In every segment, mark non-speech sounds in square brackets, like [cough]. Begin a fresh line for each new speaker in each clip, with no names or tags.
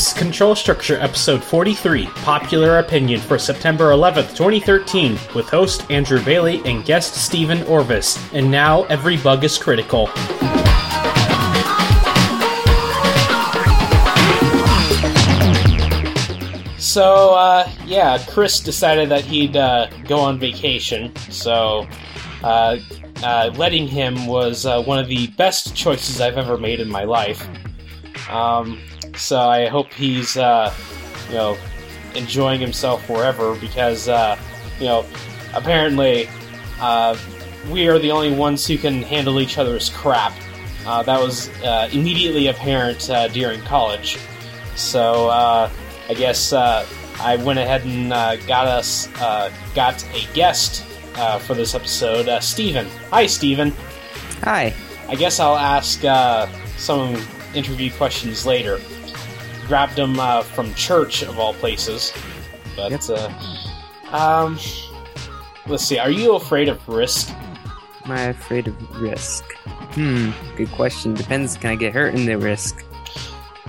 Is Control Structure Episode 43, Popular Opinion for September 11th, 2013, with host Andrew Bailey and guest Stephen Orvis. And now, every bug is critical. So, uh, yeah, Chris decided that he'd uh, go on vacation, so uh, uh, letting him was uh, one of the best choices I've ever made in my life. Um, so I hope he's, uh, you know, enjoying himself wherever because, uh, you know, apparently uh, we are the only ones who can handle each other's crap. Uh, that was uh, immediately apparent uh, during college. So uh, I guess uh, I went ahead and uh, got us uh, got a guest uh, for this episode, uh, Steven. Hi, Steven.
Hi.
I guess I'll ask uh, some interview questions later. Grabbed them uh, from church of all places, but
Yep.
uh, um, let's see. Are you afraid of risk?
Am I afraid of risk? Hmm, good question. Depends. Can I get hurt in the risk?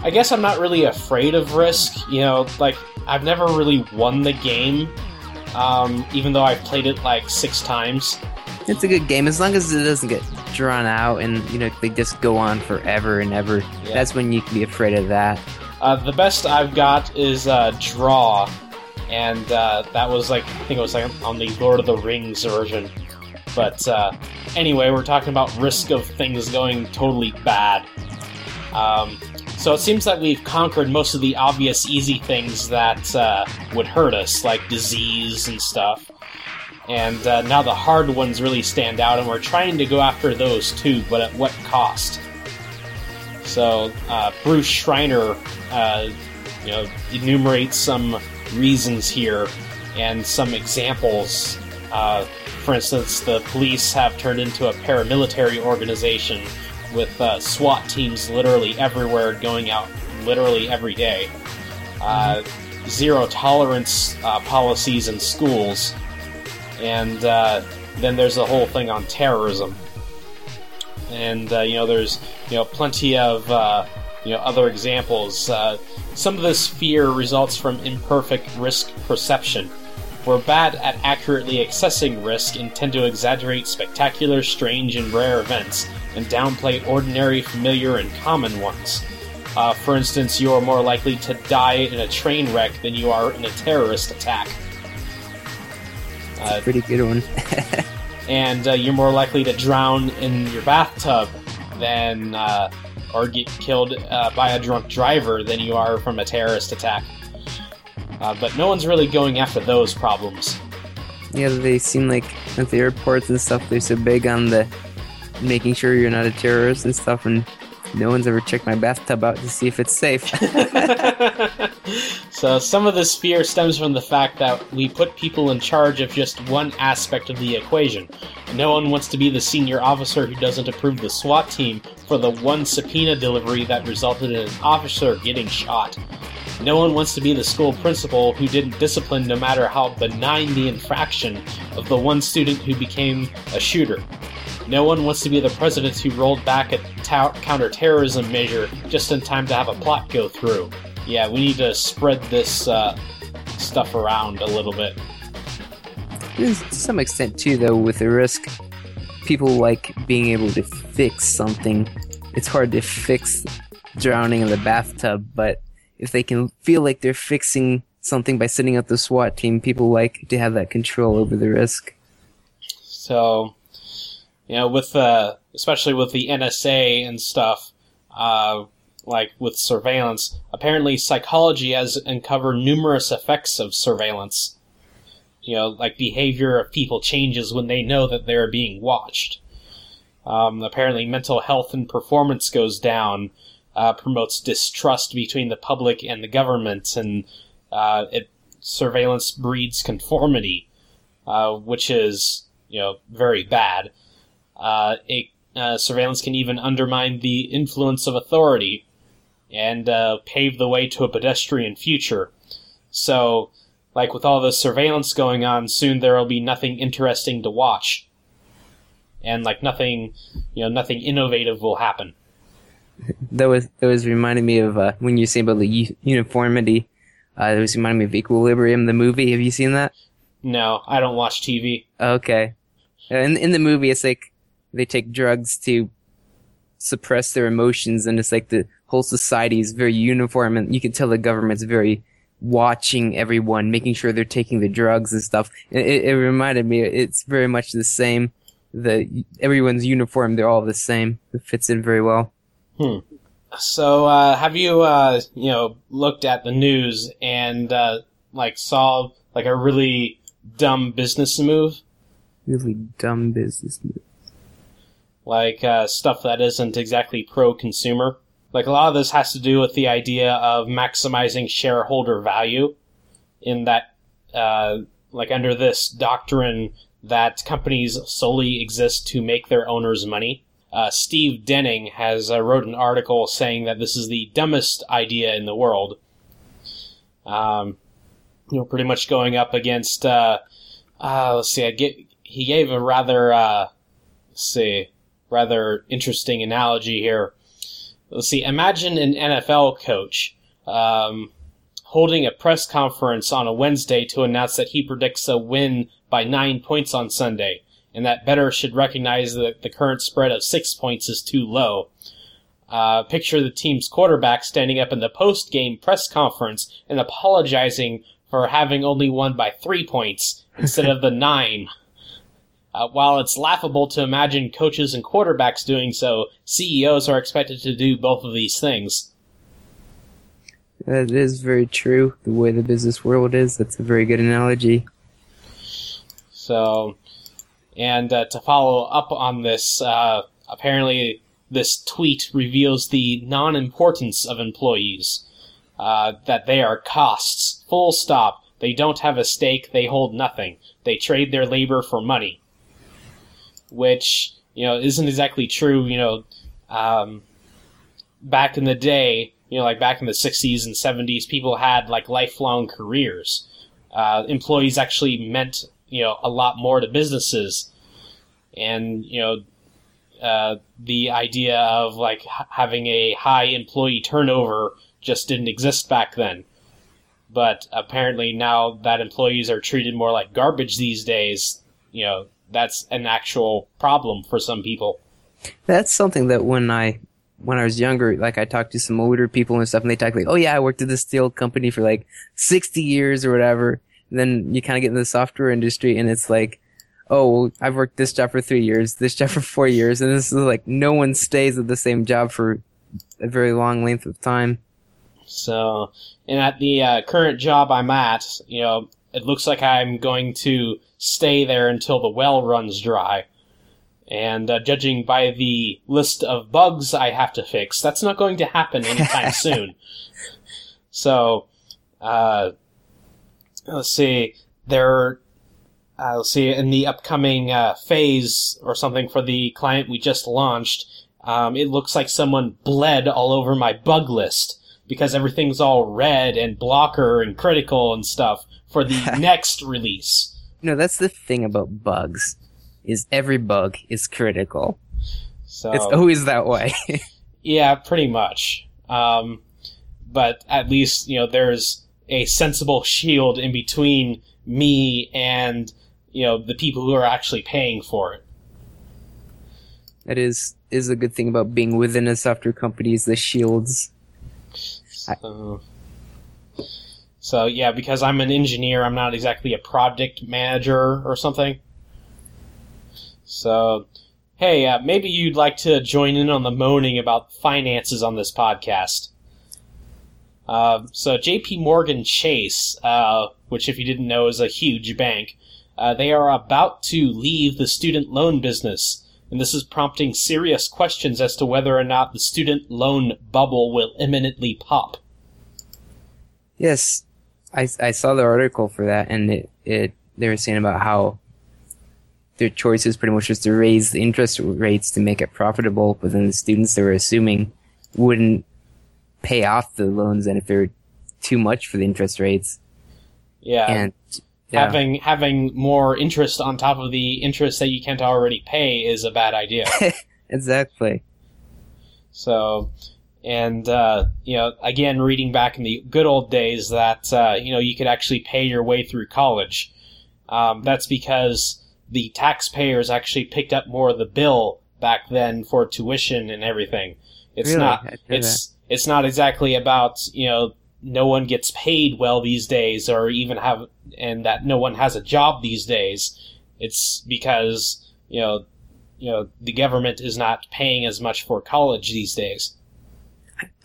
I guess I'm not really afraid of risk. You know, like I've never really won the game, um, even though I've played it like six times.
It's a good game as long as it doesn't get drawn out and you know they just go on forever and ever.
Yeah.
That's when you can be afraid of that.
Uh, the best I've got is uh, draw, and uh, that was like I think it was like on the Lord of the Rings version. But uh, anyway, we're talking about risk of things going totally bad. Um, so it seems like we've conquered most of the obvious easy things that uh, would hurt us, like disease and stuff. And uh, now the hard ones really stand out, and we're trying to go after those too, but at what cost? So uh, Bruce Schneier, uh, you know, enumerates some reasons here and some examples. Uh, for instance, the police have turned into a paramilitary organization with uh, SWAT teams literally everywhere, going out literally every day. Uh, zero tolerance uh, policies in schools, and then there's the whole thing on terrorism and uh, you know there's you know plenty of uh, you know other examples. Uh, some of this fear results from imperfect risk perception. We're bad at accurately assessing risk and tend to exaggerate spectacular, strange, and rare events and downplay ordinary, familiar, and common ones. Uh, for instance, you are more likely to die in a train wreck than you are in a terrorist attack. Uh,
Pretty good one. [laughs]
and uh, you're more likely to drown in your bathtub than uh, or get killed uh, by a drunk driver than you are from a terrorist attack. Uh, but no one's really going after those problems.
yeah, they seem like at the airports and stuff they're so big on the making sure you're not a terrorist and stuff, and no one's ever checked my bathtub out to see if it's safe. [laughs]
so some of this fear stems from the fact that we put people in charge of just one aspect of the equation. No one wants to be the senior officer who doesn't approve the SWAT team for the one subpoena delivery that resulted in an officer getting shot. No one wants to be the school principal who didn't discipline no matter how benign the infraction of the one student who became a shooter. No one wants to be the president who rolled back a ta- counterterrorism measure just in time to have a plot go through. Yeah, we need to spread this uh, stuff around a little bit.
to some extent too though with the risk people like being able to fix something it's hard to fix drowning in the bathtub but if they can feel like they're fixing something by sending out the SWAT team people like to have that control over the risk
So, you know, with uh, especially with the NSA and stuff, uh, like with surveillance, apparently psychology has uncovered numerous effects of surveillance. You know, like behavior of people changes when they know that they're being watched. Um, apparently, mental health and performance goes down, uh, promotes distrust between the public and the government, and uh, it surveillance breeds conformity, uh, which is you know very bad. Uh, it, uh, surveillance can even undermine the influence of authority and uh, pave the way to a pedestrian future. So, like with all this surveillance going on, soon there will be nothing interesting to watch, and like nothing, you know, nothing innovative will happen.
that was that was reminding me of uh, when you say about the u- uniformity. Uh, it was reminding me of Equilibrium, the movie. Have you seen that?
No, I don't watch TV.
Okay. In in the movie, it's like they take drugs to suppress their emotions, and it's like the whole society is very uniform, and you can tell the government's very watching everyone, making sure they're taking the drugs and stuff. It, it, reminded me, it's very much the same. The everyone's uniform, they're all the same. It fits in very well.
Hmm. So, uh, have you, uh, you know, looked at the news and, uh, like saw like a really dumb business move?
Really dumb business move.
Like, uh, stuff that isn't exactly pro-consumer? Like, a lot of this has to do with the idea of maximizing shareholder value in that, uh, like under this doctrine that companies solely exist to make their owners money. Uh, Steve Denning has uh, wrote an article saying that this is the dumbest idea in the world. Um, you know, pretty much going up against. Uh, uh let's see, I get he gave a rather uh, let's see, rather interesting analogy here. Let's see, imagine an NFL coach. Um, holding a press conference on a Wednesday to announce that he predicts a win by nine points on Sunday and that bettor should recognize that the current spread of six points is too low. Uh, picture the team's quarterback standing up in the post game press conference and apologizing for having only won by three points instead of the [laughs] nine. Uh, while it's laughable to imagine coaches and quarterbacks doing so, CEOs are expected to do both of these things.
That is very true. The way the business world is, that's a very good analogy.
So, and uh, to follow up on this, uh, apparently this tweet reveals the non importance of employees. Uh, that they are costs. Full stop. They don't have a stake. They hold nothing. They trade their labor for money. Which, you know, isn't exactly true. You know, um, back in the day, you know, like back in the 60s and 70s, people had like lifelong careers. Uh, employees actually meant, you know, a lot more to businesses and you know uh, the idea of like h- having a high employee turnover just didn't exist back then. But apparently now that employees are treated more like garbage these days, you know, that's an actual problem for some people.
That's something that when I when I was younger, like I talked to some older people and stuff, and they talk like, "Oh yeah, I worked at this steel company for like sixty years or whatever." And then you kind of get in the software industry, and it's like, oh, I've worked this job for three years, this job for four years, and this is like no one stays at the same job for a very long length of time.
So, and at the uh, current job I'm at, you know, it looks like I'm going to stay there until the well runs dry. And uh, judging by the list of bugs I have to fix, that's not going to happen anytime [laughs] soon. So, uh, let's see. There uh, let's see, in the upcoming uh, phase or something for the client we just launched, um, it looks like someone bled all over my bug list because everything's all red and blocker and critical and stuff for the [laughs] next release.
No, that's the thing about bugs, is every bug is critical.
So
It's always that way. [laughs]
yeah, pretty much. Um, but at least you know there's a sensible shield in between me and you know the people who are actually paying for it.
that is is a good thing about being within a software company is the shields.
So, so yeah, because I'm an engineer, I'm not exactly a project manager or something. So, hey, uh, maybe you'd like to join in on the moaning about finances on this podcast. Uh, so, J.P. Morgan Chase, uh, which, if you didn't know, is a huge bank, uh, they are about to leave the student loan business, and this is prompting serious questions as to whether or not the student loan bubble will imminently pop.
Yes, I, I saw the article for that, and it, it they were saying about how their choice is pretty much just to raise the interest rates to make it profitable, but then the students they were assuming wouldn't pay off the loans, and if they were too much for the interest rates,
Yeah,
and yeah,
having having more interest on top of the interest that you can't already pay is a bad idea. [laughs]
exactly.
so, and uh, you know, again, reading back in the good old days that uh, you know you could actually pay your way through college. Um, that's because the taxpayers actually picked up more of the bill back then for tuition and everything. It's
Really?
not. It's it's not exactly about you know no one gets paid well these days or even have and that no one has a job these days. It's because you know you know the government is not paying as much for college these days.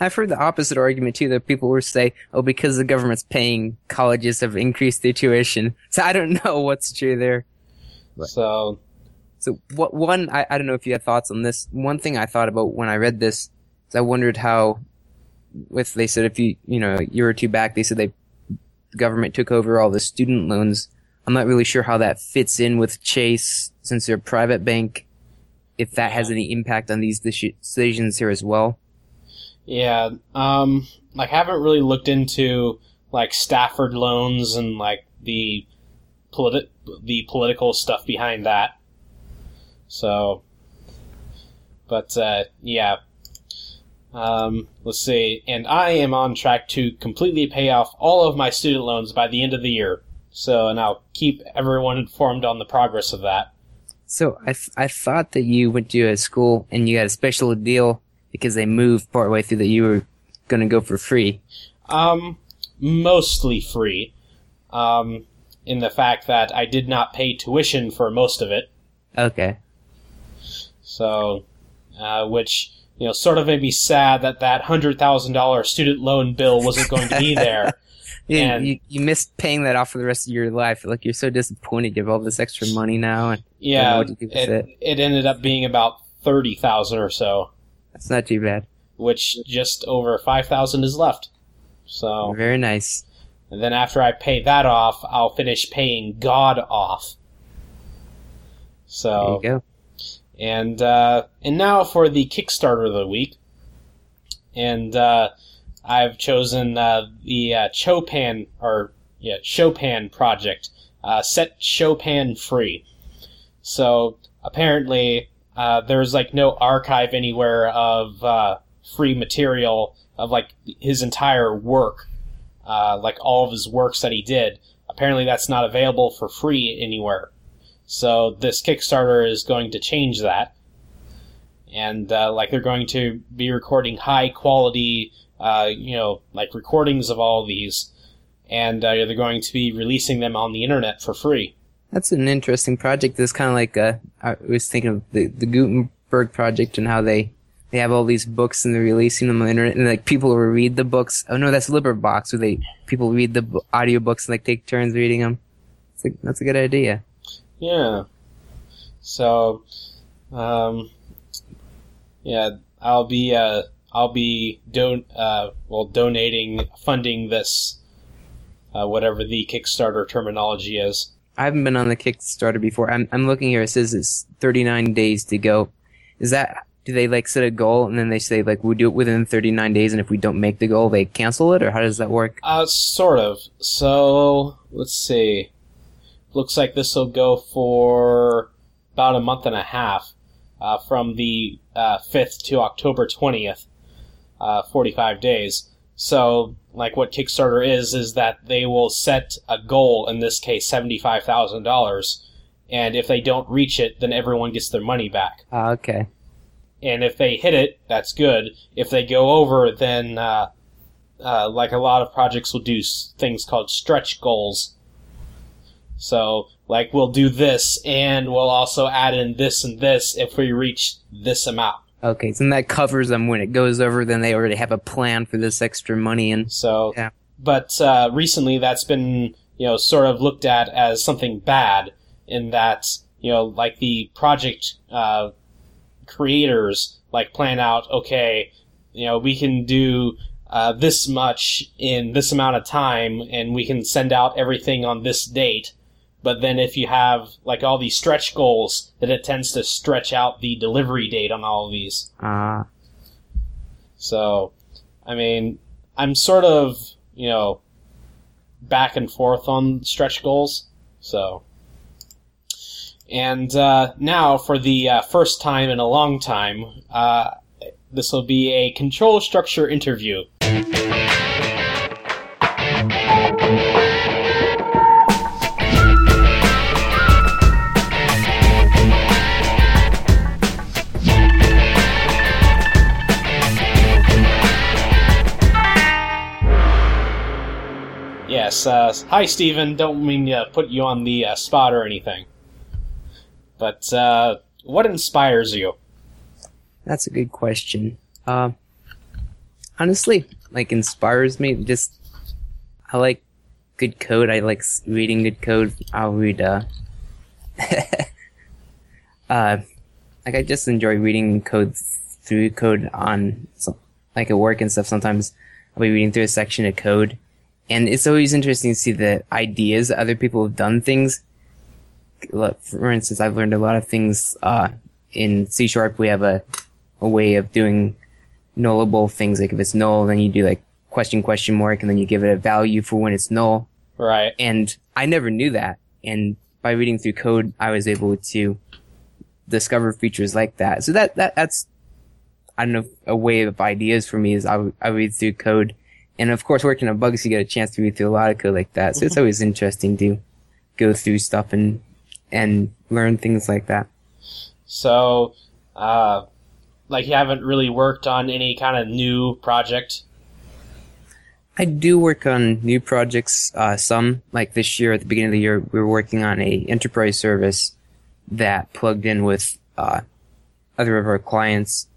I've heard the opposite argument too. That people will say, "Oh, because the government's paying, colleges have increased their tuition." [laughs] So I don't know what's true there. Right.
So
So what one I, I don't know if you had thoughts on this. One thing I thought about when I read this is I wondered how with they said if you you know a year or two back they said they the government took over all the student loans. I'm not really sure how that fits in with Chase since they're a private bank. If that has any impact on these decisions here as well.
Yeah, um, like I haven't really looked into like Stafford loans and like the politi- the political stuff behind that. So, but uh, yeah. Um, let's see. And I am on track to completely pay off all of my student loans by the end of the year. So, and I'll keep everyone informed on the progress of that.
So I, th- I thought that you went to a school and you got a special deal because they moved partway through that you were going to go for free.
Um, mostly free. Um, in the fact that I did not pay tuition for most of it.
Okay.
So, uh, which you know, sort of made me sad that that hundred thousand dollar student loan bill wasn't going to be [laughs] there.
Yeah,
And-
you, you missed paying that off for the rest of your life. Like you're so disappointed you have all this extra money now, and
yeah,
what to do with
it,
it.
it ended up being about thirty thousand or so,
that's not too bad.
which just over five thousand is left. So,
Very nice.
and then after I pay that off, I'll finish paying God off.
There
So,
you go.
and uh, and now for the Kickstarter of the week, and uh, I've chosen uh, the uh, Chopin or yeah Chopin project, uh, set Chopin free. So apparently, uh, there's like no archive anywhere of uh, free material of like his entire work, uh, like all of his works that he did. Apparently, that's not available for free anywhere. So this Kickstarter is going to change that, and uh, like they're going to be recording high quality, uh, you know, like recordings of all these, and they're going to be releasing them on the internet for free.
That's an interesting project. It's kind of like uh, I was thinking of the the Gutenberg project and how they they have all these books and they're releasing them on the internet and like people will read the books. Oh no, that's LibriVox where they people read the bo- audiobooks and like take turns reading them. It's like, that's a good idea.
Yeah. So, um, yeah, I'll be uh, I'll be don uh, well donating funding this uh, whatever the Kickstarter terminology is.
I haven't been on the Kickstarter before. I'm I'm looking here. It says it's 39 days to go. Is that do they like set a goal and then they say like we'll do it within 39 days and if we don't make the goal they cancel it or how does that work?
Uh, sort of. So let's see. Looks like this will go for about a month and a half, uh, from the uh, 5th to October 20th, uh, 45 days. So, like what Kickstarter is, is that they will set a goal, in this case $75,000, and if they don't reach it, then everyone gets their money back.
Ah, okay.
And if they hit it, that's good. If they go over, then, uh, uh, like a lot of projects will do s- things called stretch goals. So, like, we'll do this, and we'll also add in this and this if we reach this amount.
Okay, so then that covers them when it goes over. Then they already have a plan for this extra money, and
So,
Yeah.
but uh, recently that's been you know sort of looked at as something bad in that you know like the project uh, creators like plan out okay you know we can do uh, this much in this amount of time and we can send out everything on this date but then if you have like all these stretch goals then it tends to stretch out the delivery date on all of these
ah,
so, I mean, I'm sort of, you know, back and forth on stretch goals. So, and uh, now for the uh, first time in a long time, uh, this will be a control structure interview. Uh, hi, Stephen. Don't mean to put you on the uh, spot or anything. But uh, what inspires you?
That's a good question. Uh, honestly, like inspires me. Just I like good code. I like reading good code. I'll read. Uh, [laughs] uh, like I just enjoy reading code through code on like at work and stuff. Sometimes I'll be reading through a section of code, and it's always interesting to see the ideas that other people have done things. For instance, I've learned a lot of things uh, in C sharp. We have a a way of doing nullable things. Like if it's null, then you do like question question mark, and then you give it a value for when it's null.
Right.
And I never knew that. And by reading through code, I was able to discover features like that. So that, that, that's, I don't know, a way of ideas for me is I, I read through code. And of course, working on bugs, you get a chance to read through a lot of code like that. So it's always interesting to go through stuff and, and learn things like that.
So, uh, like you haven't really worked on any kind of new project.
I do work on new projects. Uh, some like this year at the beginning of the year, we were working on a enterprise service that plugged in with uh, other of our clients,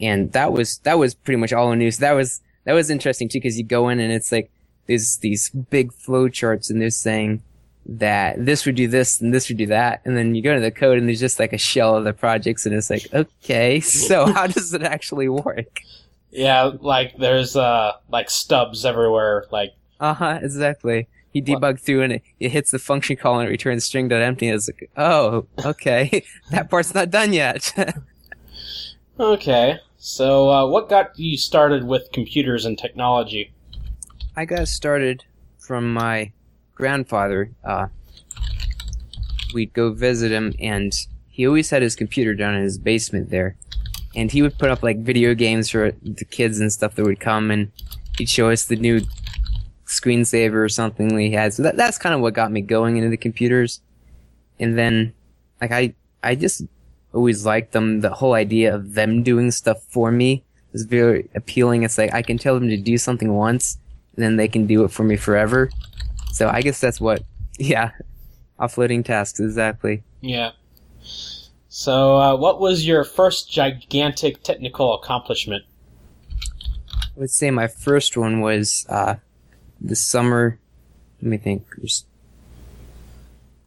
and that was that was pretty much all new. So that was that was interesting too because you go in and it's like there's these big flow charts and they're saying that this would do this and this would do that, and then you go to the code and there's just like a shell of the projects and it's like okay, [laughs] so [laughs] how does it actually work?
Yeah, like there's uh like stubs everywhere. Like
Uh huh. Exactly. You debug through and it, it hits the function call and it returns string.empty. And it's like, oh, okay, [laughs] that part's not done yet.
okay, so uh, what got you started with computers and technology?
I got started from my grandfather. Uh, we'd go visit him, and he always had his computer down in his basement there. And he would put up like video games for the kids and stuff that would come, and he'd show us the new screensaver or something he had. So that, that's kind of what got me going into the computers. And then, like I, I just always liked them. The whole idea of them doing stuff for me is very appealing. It's like I can tell them to do something once, and then they can do it for me forever. So I guess that's what, [laughs] yeah, offloading tasks exactly.
Yeah. So, uh, what was your first gigantic technical accomplishment?
I would say my first one was uh, the summer. Let me think.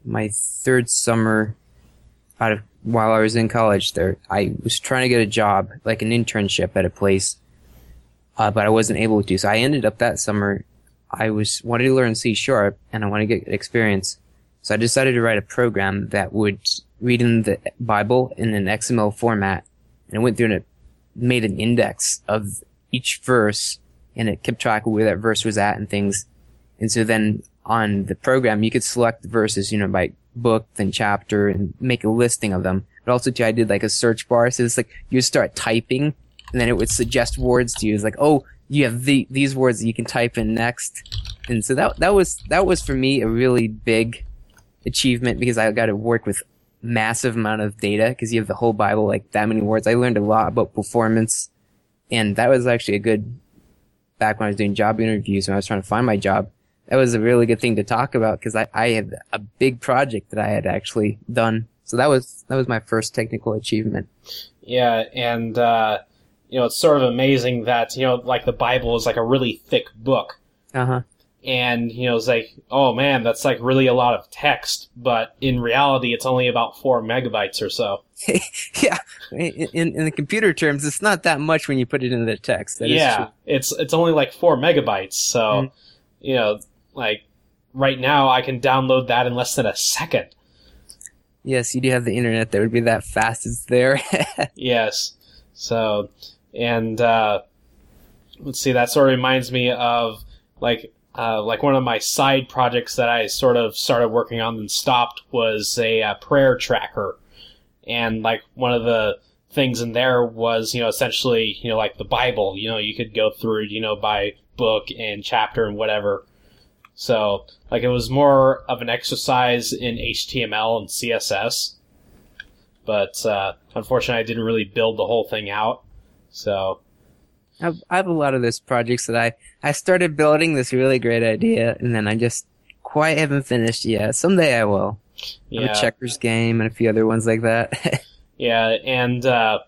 My third summer out of while I was in college. There, I was trying to get a job, like an internship at a place, uh, but I wasn't able to. So I ended up that summer. I was wanted to learn C sharp, and I wanted to get experience. So I decided to write a program that would read in the Bible in an XML format, and I went through and it made an index of each verse and it kept track of where that verse was at and things. And so then on the program, you could select the verses, you know, by book, and chapter and make a listing of them. But also too, I did like a search bar. So it's like you start typing and then it would suggest words to you. It's like, oh, you have the, these words that you can type in next. And so that, that was, that was for me a really big achievement because I got to work with massive amount of data because you have the whole Bible, like that many words. I learned a lot about performance and that was actually a good back when I was doing job interviews when I was trying to find my job. That was a really good thing to talk about because I, I had a big project that I had actually done. So that was that was my first technical achievement.
Yeah, and uh, you know it's sort of amazing that you know like the Bible is like a really thick book,
Uh huh.
and you know it's like oh man that's like really a lot of text, but in reality it's only about four megabytes or so. [laughs]
yeah. In, in the computer terms, it's not that much when you put it into the text. That is
yeah, it's it's only like four megabytes, so
Mm.
you know like right now I can download that in less than a second.
Yes, you do have the internet that would be that fast. It's there. [laughs]
Yes. So, and uh, let's see. That sort of reminds me of like uh, like one of my side projects that I sort of started working on and stopped was a uh, prayer tracker, and like one of the things in there was, you know, essentially, you know, like the Bible. You know, you could go through, you know, by book and chapter and whatever. So, like, it was more of an exercise in HTML and CSS. But uh, unfortunately, I didn't really build the whole thing out. So,
I've, I have a lot of those projects that I, I started building this really great idea, and then I just quite haven't finished yet. Someday I will. I
yeah.
a checkers game and a few other ones like that. [laughs]
Yeah, and uh,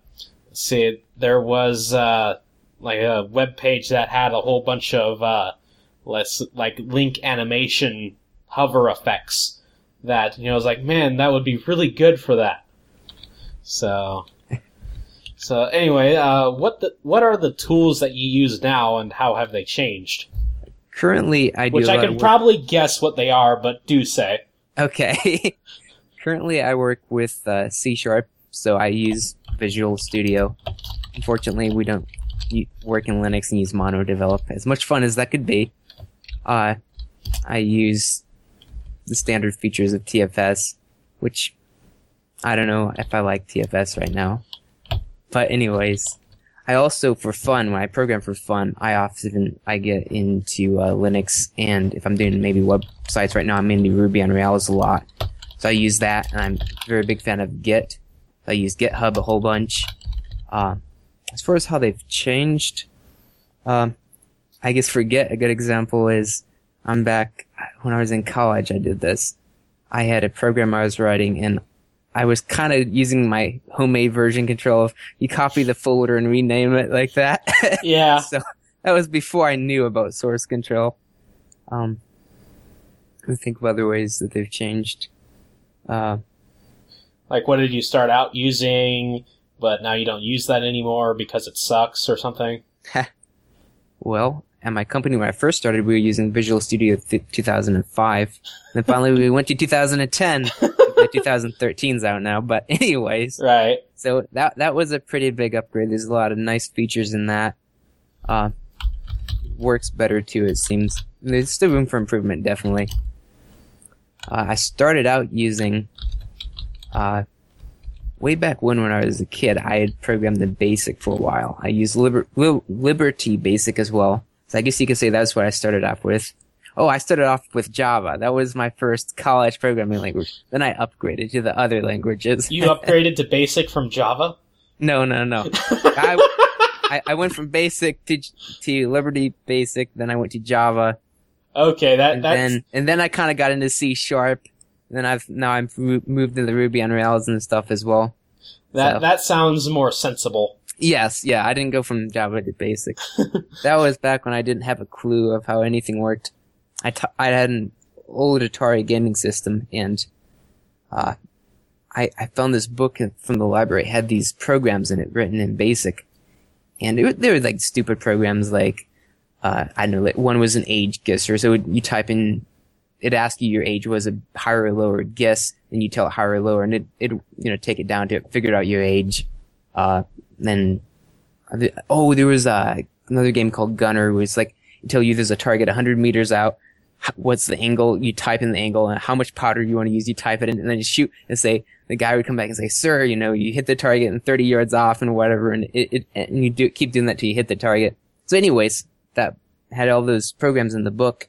see, there was uh, like a web page that had a whole bunch of uh, less like link animation hover effects. That you know, I was like, man, that would be really good for that. So, [laughs] so anyway, uh, what the what are the tools that you use now, and how have they changed?
Currently, I do.
Which I can probably guess what they are, but do say.
Okay. [laughs] Currently, I work with uh, C Sharp, so I use Visual Studio. Unfortunately, we don't work in Linux and use Mono Develop. As much fun as that could be, uh, I use the standard features of TFS, which I don't know if I like TFS right now. But anyways, I also, for fun, when I program for fun, I often I get into uh, Linux, and if I'm doing maybe websites right now, I'm into Ruby on Rails a lot. So I use that, and I'm a very big fan of Git. I use GitHub a whole bunch. Uh, as far as how they've changed, um, I guess forget a good example is I'm back when I was in college. I did this. I had a program I was writing, and I was kind of using my homemade version control of you copy the folder and rename it like that. [laughs]
Yeah,
so that was before I knew about source control. Um, I think of other ways that they've changed. Uh,
like what did you start out using, but now you don't use that anymore because it sucks or something? [laughs]
well, at my company when I first started, we were using Visual Studio th- 2005. Then finally we went to 2010. [laughs] the 2013's out now, but [laughs] anyways.
Right.
So that that was a pretty big upgrade. There's a lot of nice features in that. Uh, works better too. It seems there's still room for improvement, definitely. Uh, I started out using, uh, way back when when I was a kid, I had programmed the Basic for a while. I used Liber- Li- Liberty Basic as well. So I guess you could say that's what I started off with. Oh, I started off with Java. That was my first college programming language. Then I upgraded to the other languages.
You [laughs] upgraded to basic from Java?
No, no, no. [laughs] I, I, I went from basic to to Liberty Basic, then I went to Java,
Okay, that
and
that's
then and then I kind of got into C sharp. Then I've now I've moved to the Ruby on Rails and stuff as well.
that
so-
that sounds more sensible.
Yes, yeah, I didn't go from Java to Basic. [laughs] that was back when I didn't have a clue of how anything worked. I t- I had an old Atari gaming system, and uh, I I found this book from the library. It had these programs in it written in Basic, and it, they were like stupid programs. Like uh, I don't know, like one was an age guesser. So you type in, it asked you your age was a higher or lower guess, and you tell it higher or lower, and it it you know take it down to it, figured out your age. Uh, then oh, there was uh, another game called Gunner, where it's like tell you there's a target 100 meters out. What's the angle? You type in the angle and how much powder you want to use. You type it in and then you shoot and say the guy would come back and say, "Sir, you know, you hit the target and 30 yards off and whatever." And it, it and you do keep doing that till you hit the target. So, anyways, that had all those programs in the book,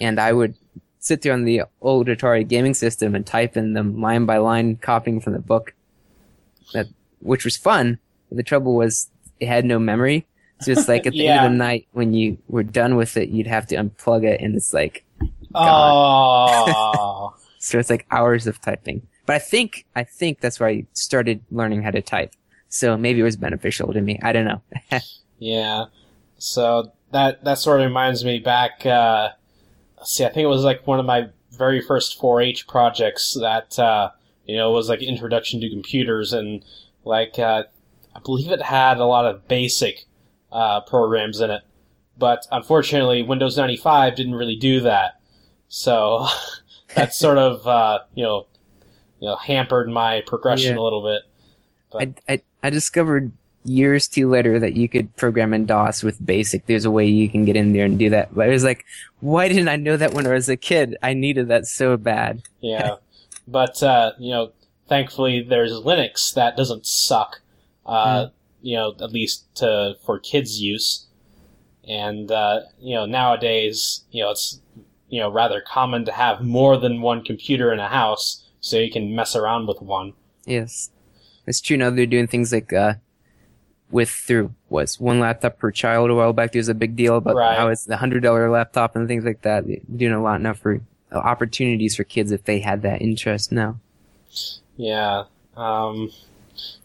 and I would sit there on the old Atari gaming system and type in them line by line, copying from the book. That which was fun. The trouble was it had no memory. So it's like at the end of the [laughs] night when you were done with it, you'd have to unplug it, and it's like
Oh, [laughs]
so it's like hours of typing. But I think I think that's where I started learning how to type. So maybe it was beneficial to me. I don't know. [laughs]
yeah. So that that sort of reminds me back. Uh, see, I think it was like one of my very first 4-H projects that uh, you know was like introduction to computers, and like uh, I believe it had a lot of basic uh, programs in it. But unfortunately, Windows 95 didn't really do that. So [laughs] that [laughs] sort of uh, you know you know hampered my progression
Yeah.
a little bit.
I, I I discovered years too later that you could program in DOS with BASIC. There's a way you can get in there and do that. But I was like, why didn't I know that when I was a kid? I needed that so bad.
Yeah, [laughs] but uh, you know, thankfully there's Linux that doesn't suck uh, you know, at least to for kids' use. And uh, you know, nowadays, you know, it's you know rather common to have more than one computer in a house, so you can mess around with one.
Yes, it's true. Now they're doing things like uh, with through was one laptop per child a while back. There was a big deal about
Right.
how it's the hundred dollar laptop and things like that. They're doing a lot now for uh, opportunities for kids if they had that interest now.
Yeah. Um,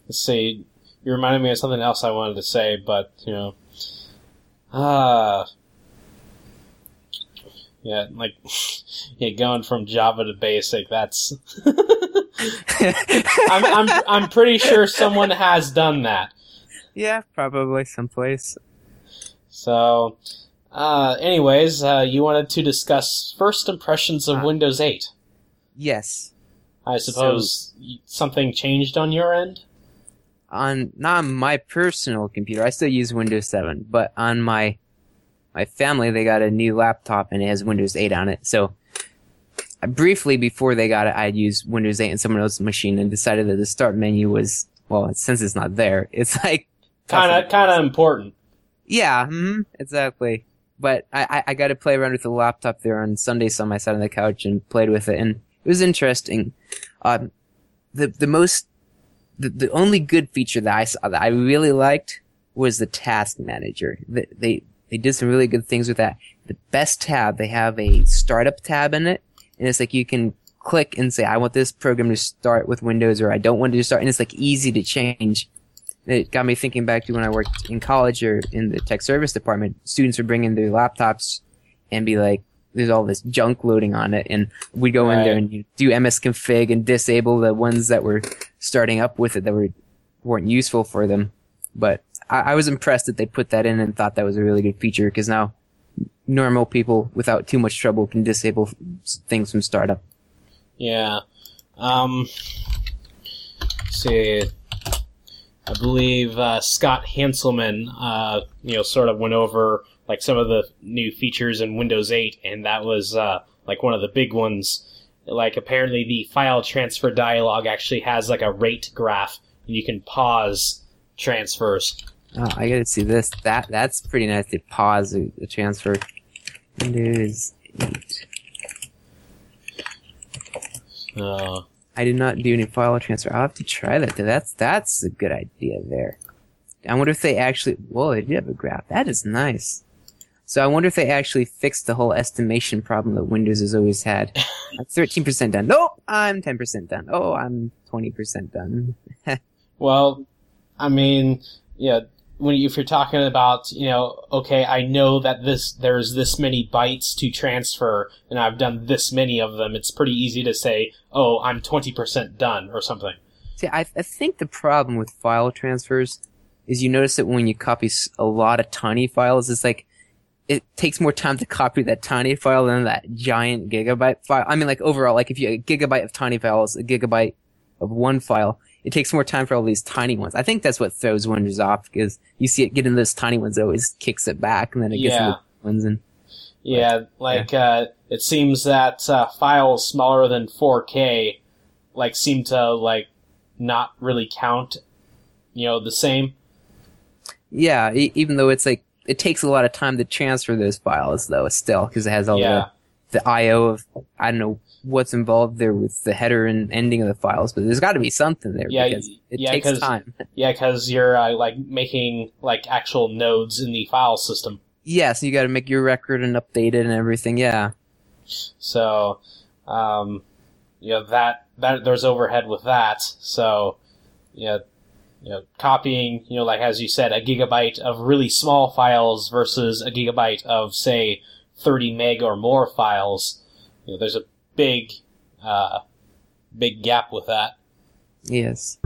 let's see. You reminded me of something else I wanted to say, but you know, uh, yeah, like [laughs] yeah, going from Java to Basic. That's [laughs] I'm I'm I'm pretty sure someone has done that.
yeah, probably someplace.
So, uh, anyways, uh, you wanted to discuss first impressions of
Ah.
Windows 8.
Yes,
I suppose y something changed on your end.
On not on my personal computer. I still use Windows 7, but on my my family, they got a new laptop and it has Windows 8 on it. So uh, briefly before they got it, I'd used Windows 8 on someone else's machine and decided that the start menu was well, since it's not there, [laughs] it's like
Kind of kind of important.
yeah, mm-hmm, exactly. But I, I, I got to play around with the laptop there on Sunday. So I sat on the couch and played with it, and it was interesting. Um, the the most the, the only good feature that I saw that I really liked was the task manager. They, they they did some really good things with that. The best tab they have a startup tab in it, and it's like you can click and say I want this program to start with Windows, or I don't want it to start, and it's like easy to change. It got me thinking back to when I worked in college or in the tech service department. Students would bring in their laptops and be like, there's all this junk loading on it. And we'd go in there and do MS config and disable the ones that were starting up with it that were, weren't useful for them. But I, I was impressed that they put that in and thought that was a really good feature because now normal people without too much trouble can disable things from startup.
Yeah. Um. see. I believe uh, Scott Hanselman, uh, you know, sort of went over like some of the new features in Windows 8, and that was uh, like one of the big ones. Like apparently, the file transfer dialog actually has like a rate graph, and you can pause transfers.
Oh, I gotta see this. That that's pretty nice to pause the, transfer. Windows 8.
Uh,
I did not do any file transfer. I'll have to try that. That's that's a good idea there. I wonder if they actually. Whoa, they do have a graph. That is nice. So I wonder if they actually fixed the whole estimation problem that Windows has always had. [laughs] I'm 13% done. Nope, I'm 10% done. Oh, I'm 20% done. [laughs]
Well, I mean, yeah, when you, if you're talking about, you know, okay, I know that this there's this many bytes to transfer, and I've done this many of them. It's pretty easy to say, oh, I'm twenty percent done or something.
See, I, I think the problem with file transfers is you notice that when you copy a lot of tiny files, it's like it takes more time to copy that tiny file than that giant gigabyte file. I mean, like overall, like if you a gigabyte of tiny files, a gigabyte of one file, it takes more time for all these tiny ones. I think that's what throws Windows off because you see it getting those tiny ones, it always kicks it back, and then it gets
Yeah.
the ones and
Yeah, like uh, it seems that uh, files smaller than 4K like seem to like not really count, you know, the same.
yeah, e- even though it's like it takes a lot of time to transfer those files though, still because it has all
yeah.
the the I/O of I don't know what's involved there with the header and ending of the files, but there's got to be something there
Yeah,
because it
yeah,
takes time.
Yeah, because you're uh, like making like actual nodes in the file system.
Yeah, so you got to make your record and update it and everything. Yeah,
So, um, you know that that there's overhead with that. So, you know, you know, copying, you know, like as you said, a gigabyte of really small files versus a gigabyte of say 30 meg or more files. You know, there's a big, uh, big gap with that.
yes.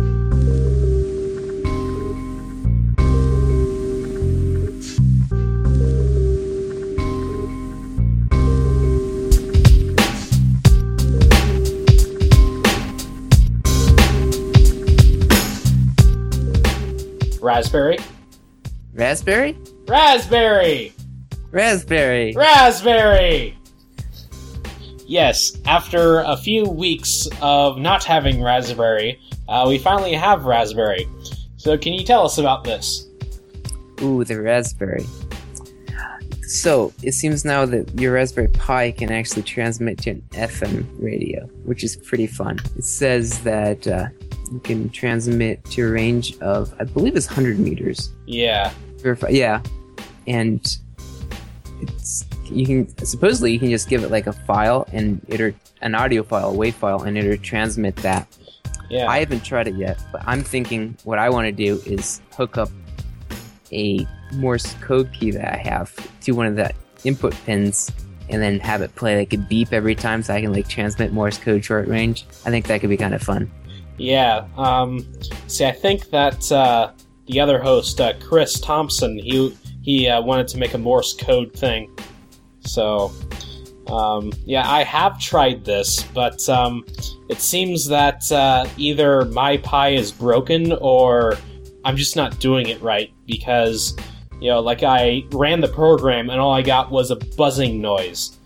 Raspberry,
Raspberry,
raspberry.
raspberry.
Raspberry! Yes, after a few weeks of not having Raspberry, uh, we finally have Raspberry. So, can you tell us about this?
Ooh, the Raspberry. So, it seems now that your Raspberry Pi can actually transmit to an FM radio, which is pretty fun. It says that uh, you can transmit to a range of, I believe it's 100 meters.
Yeah.
Yeah. And it's you can supposedly you can just give it like a file and it'll an audio file, a WAV file, and it'll transmit that.
Yeah.
I haven't tried it yet, but I'm thinking what I want to do is hook up a Morse code key that I have to one of the input pins and then have it play like a beep every time so I can like transmit Morse code short range. I think that could be kind of fun.
Yeah. Um, see, I think that uh, the other host, uh, Chris Thompson, he he uh, wanted to make a Morse code thing. So, um, yeah, I have tried this, but um, it seems that uh, either my Pi is broken or I'm just not doing it right because, you know, like I ran the program and all I got was a buzzing noise.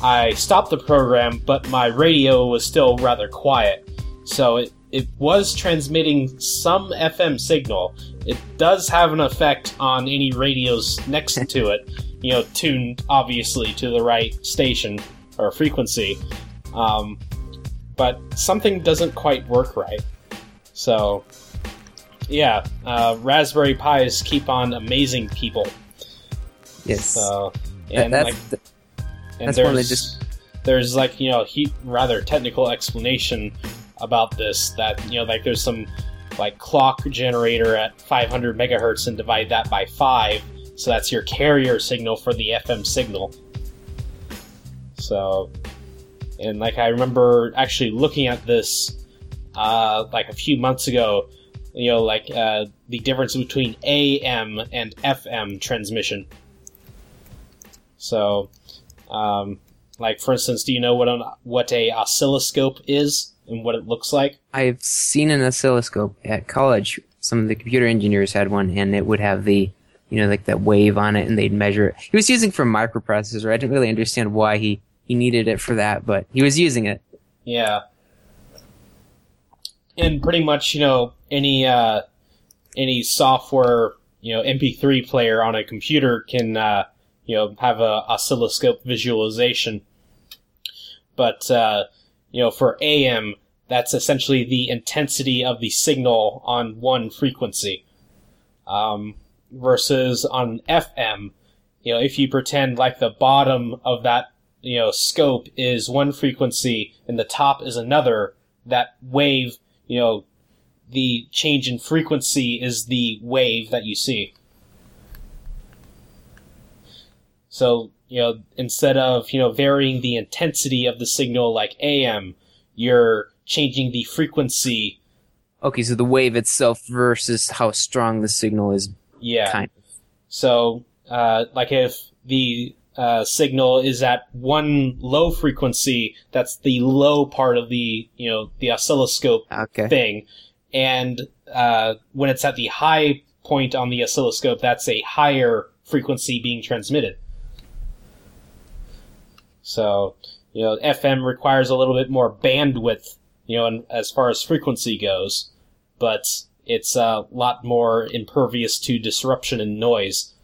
I stopped the program, but my radio was still rather quiet. So it, it was transmitting some FM signal. It does have an effect on any radios next to it, you know, tuned obviously to the right station or frequency. Um, but something doesn't quite work right. So, yeah, uh, Raspberry Pis keep on amazing people.
Yes.
So,
That-
and
that's
like, and
that's
there's
just-
there's like you know he rather technical explanation about this that you know like there's some like clock generator at 500 megahertz and divide that by five so that's your carrier signal for the FM signal. So, and like I remember actually looking at this uh, like a few months ago, you know, like uh, the difference between AM and FM transmission. So, um, like for instance, do you know what an what a oscilloscope is and what it looks like?
I've seen an oscilloscope at college. Some of the computer engineers had one, and it would have the, you know, like that wave on it, and they'd measure it. He was using for microprocessor. I didn't really understand why he he needed it for that, but he was using it.
Yeah. And pretty much, you know, any uh, any software, you know, MP3 player on a computer can, uh, you know, have a oscilloscope visualization. But uh, you know, for AM, that's essentially the intensity of the signal on one frequency. Um, versus on FM, you know, if you pretend like the bottom of that you know scope is one frequency and the top is another that wave you know the change in frequency is the wave that you see so you know instead of you know varying the intensity of the signal like am you're changing the frequency
Okay, so the wave itself versus how strong the signal is,
yeah
kind of.
So, uh, like if the uh, signal is at one low frequency, that's the low part of the you know the oscilloscope
Okay.
thing, and uh, when it's at the high point on the oscilloscope, that's a higher frequency being transmitted. So, you know, FM requires a little bit more bandwidth, you know, and as far as frequency goes, but it's a lot more impervious to disruption and noise.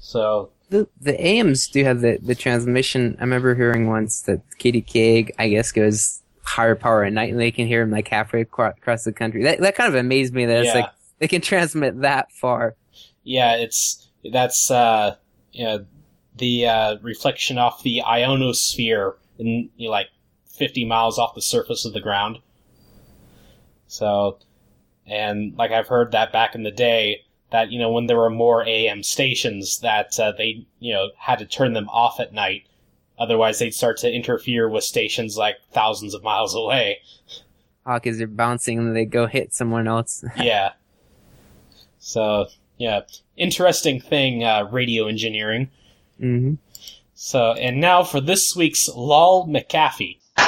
So,
The the AMs do have the, the transmission. I remember hearing once that KDK, I guess, goes higher power at night, and they can hear them like halfway across the country. That that kind of amazed me that it's like they can transmit that far.
yeah, it's that's uh, you know, the uh, reflection off the ionosphere in you know, like 50 miles off the surface of the ground. So, and like I've heard that back in the day, that you know when there were more AM stations, that uh, they you know had to turn them off at night, otherwise they'd start to interfere with stations like thousands of miles away.
Oh, because they're bouncing and they go hit someone else. [laughs]
yeah. So yeah, interesting thing, uh, radio engineering.
Hmm
So, and now for this week's Lol McAfee. [laughs]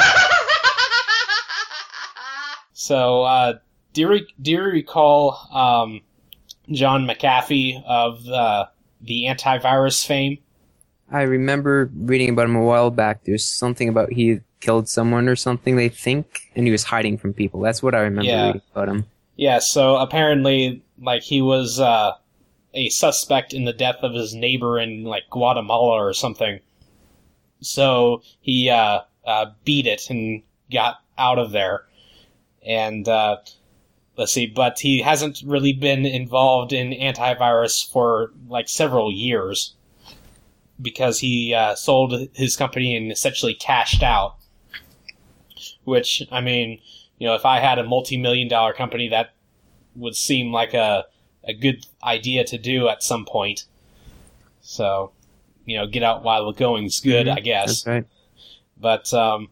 So, uh, do you, re- do you recall um, John McAfee of uh, the antivirus fame?
I remember reading about him a while back. There's something about he killed someone or something. They think, and he was hiding from people. That's what I remember
Yeah.
reading about him.
Yeah, so apparently, like, he was uh, a suspect in the death of his neighbor in, like, Guatemala or something. So he uh, uh, beat it and got out of there. And uh, let's see, but he hasn't really been involved in antivirus for, like, several years because he uh, sold his company and essentially cashed out. Which, I mean, you know, if I had a multi-million dollar company, that would seem like a a good idea to do at some point. So, you know, get out while the going's good,
Mhm,
I guess.
That's right.
But um,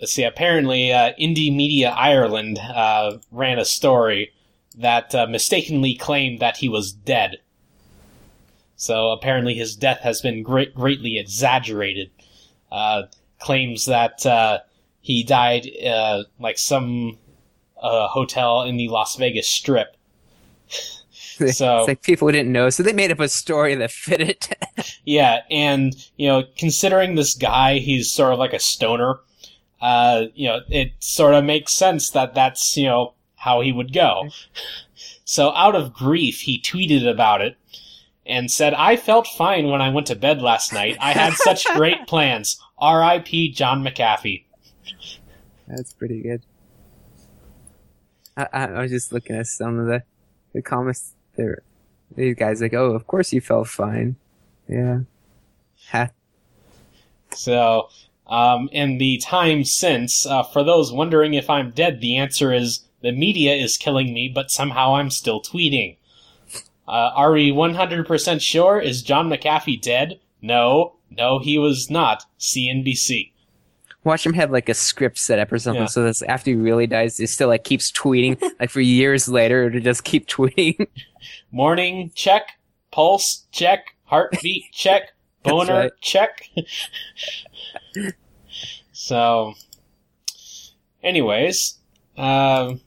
let's see. Apparently, uh, Indymedia Ireland uh, ran a story that uh, mistakenly claimed that he was dead. So apparently, his death has been great, greatly exaggerated. Uh, claims that uh, he died uh, like some uh, hotel in the Las Vegas Strip. [laughs] So-
it's like people didn't know, so they made up a story that fit it. [laughs]
Yeah, and you know, considering this guy, he's sort of like a stoner. Uh, you know, it sort of makes sense that that's you know how he would go. [laughs] So, out of grief, he tweeted about it and said, "I felt fine when I went to bed last night. I had such great plans. R.I.P. John McAfee."
That's pretty good. I, I, I was just looking at some of the, the comments there. These guys like, oh, of course you felt fine. Yeah. Ha.
So, um, in the time since, uh, for those wondering if I'm dead, the answer is the media is killing me, but somehow I'm still tweeting. Uh, are we 100% sure? Is John McAfee dead? No. No, he was not. CNBC.
Watch him have like a script set up or something,
Yeah.
so that after he really dies, he still like keeps tweeting, [laughs] like for years later, to just keep tweeting. [laughs]
Morning, check. Pulse, check. Heartbeat, [laughs] check. Boner,
right.
check. so, anyways, um,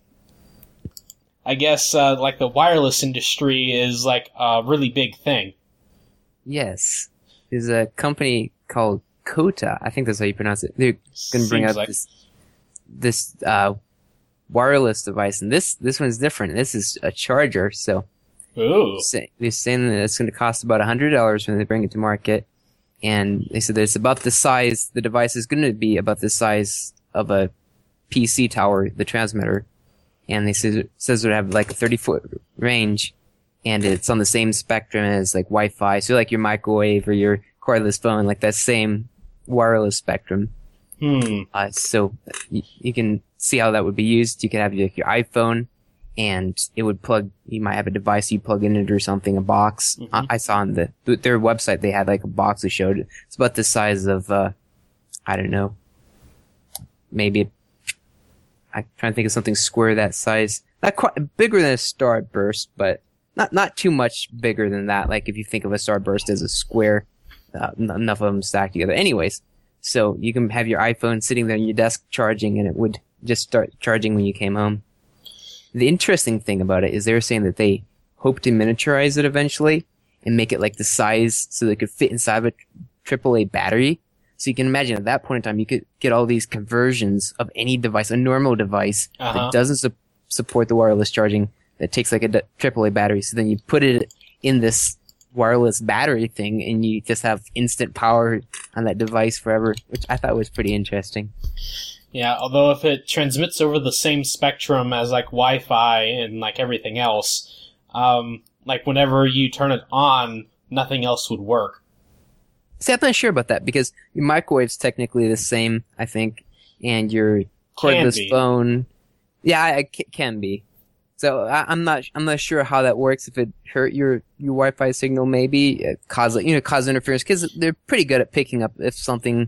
I guess uh, like the wireless industry is like a really big thing.
yes. There's a company called Cota. I think that's how you pronounce it. They're gonna bring out
like-
this this uh, wireless device, and this this one's different. This is a charger, so
Ooh,
they're saying that it's going to cost about hundred dollars when they bring it to market, and they said that it's about the size. The device is going to be about the size of a PC tower, the transmitter, and they says says it would have like a thirty foot range, and it's on the same spectrum as like Wi-Fi, so like your microwave or your cordless phone, like that same wireless spectrum.
hmm.
Uh, so you, you can see how that would be used. You could have your, your iPhone, and it would plug. You might have a device you plug in it or something, a box.
Mhm.
I, I saw on the their website they had like a box that showed. It's about the size of, uh, I don't know, maybe. I'm trying to think of something square that size. Not quite bigger than a starburst, but not not too much bigger than that. Like if you think of a starburst as a square, uh, enough of them stacked together. Anyways, so you can have your iPhone sitting there on your desk charging and it would just start charging when you came home. The interesting thing about it is they were saying that they hope to miniaturize it eventually and make it like the size so that it could fit inside of a AAA battery. So you can imagine at that point in time, you could get all these conversions of any device, a normal device
Uh-huh.
that doesn't su- support the wireless charging that takes like a d- AAA battery. So then you put it in this wireless battery thing and you just have instant power on that device forever, which I thought was pretty interesting.
Yeah, although if it transmits over the same spectrum as like Wi-Fi and like everything else, um, like whenever you turn it on, nothing else would work.
See, I'm not sure about that because your microwave's technically the same, I think, and your cordless phone, yeah, I, I can be. So I, I'm not, I'm not sure how that works. If it hurt your your Wi-Fi signal, maybe it cause you know cause interference because they're pretty good at picking up if something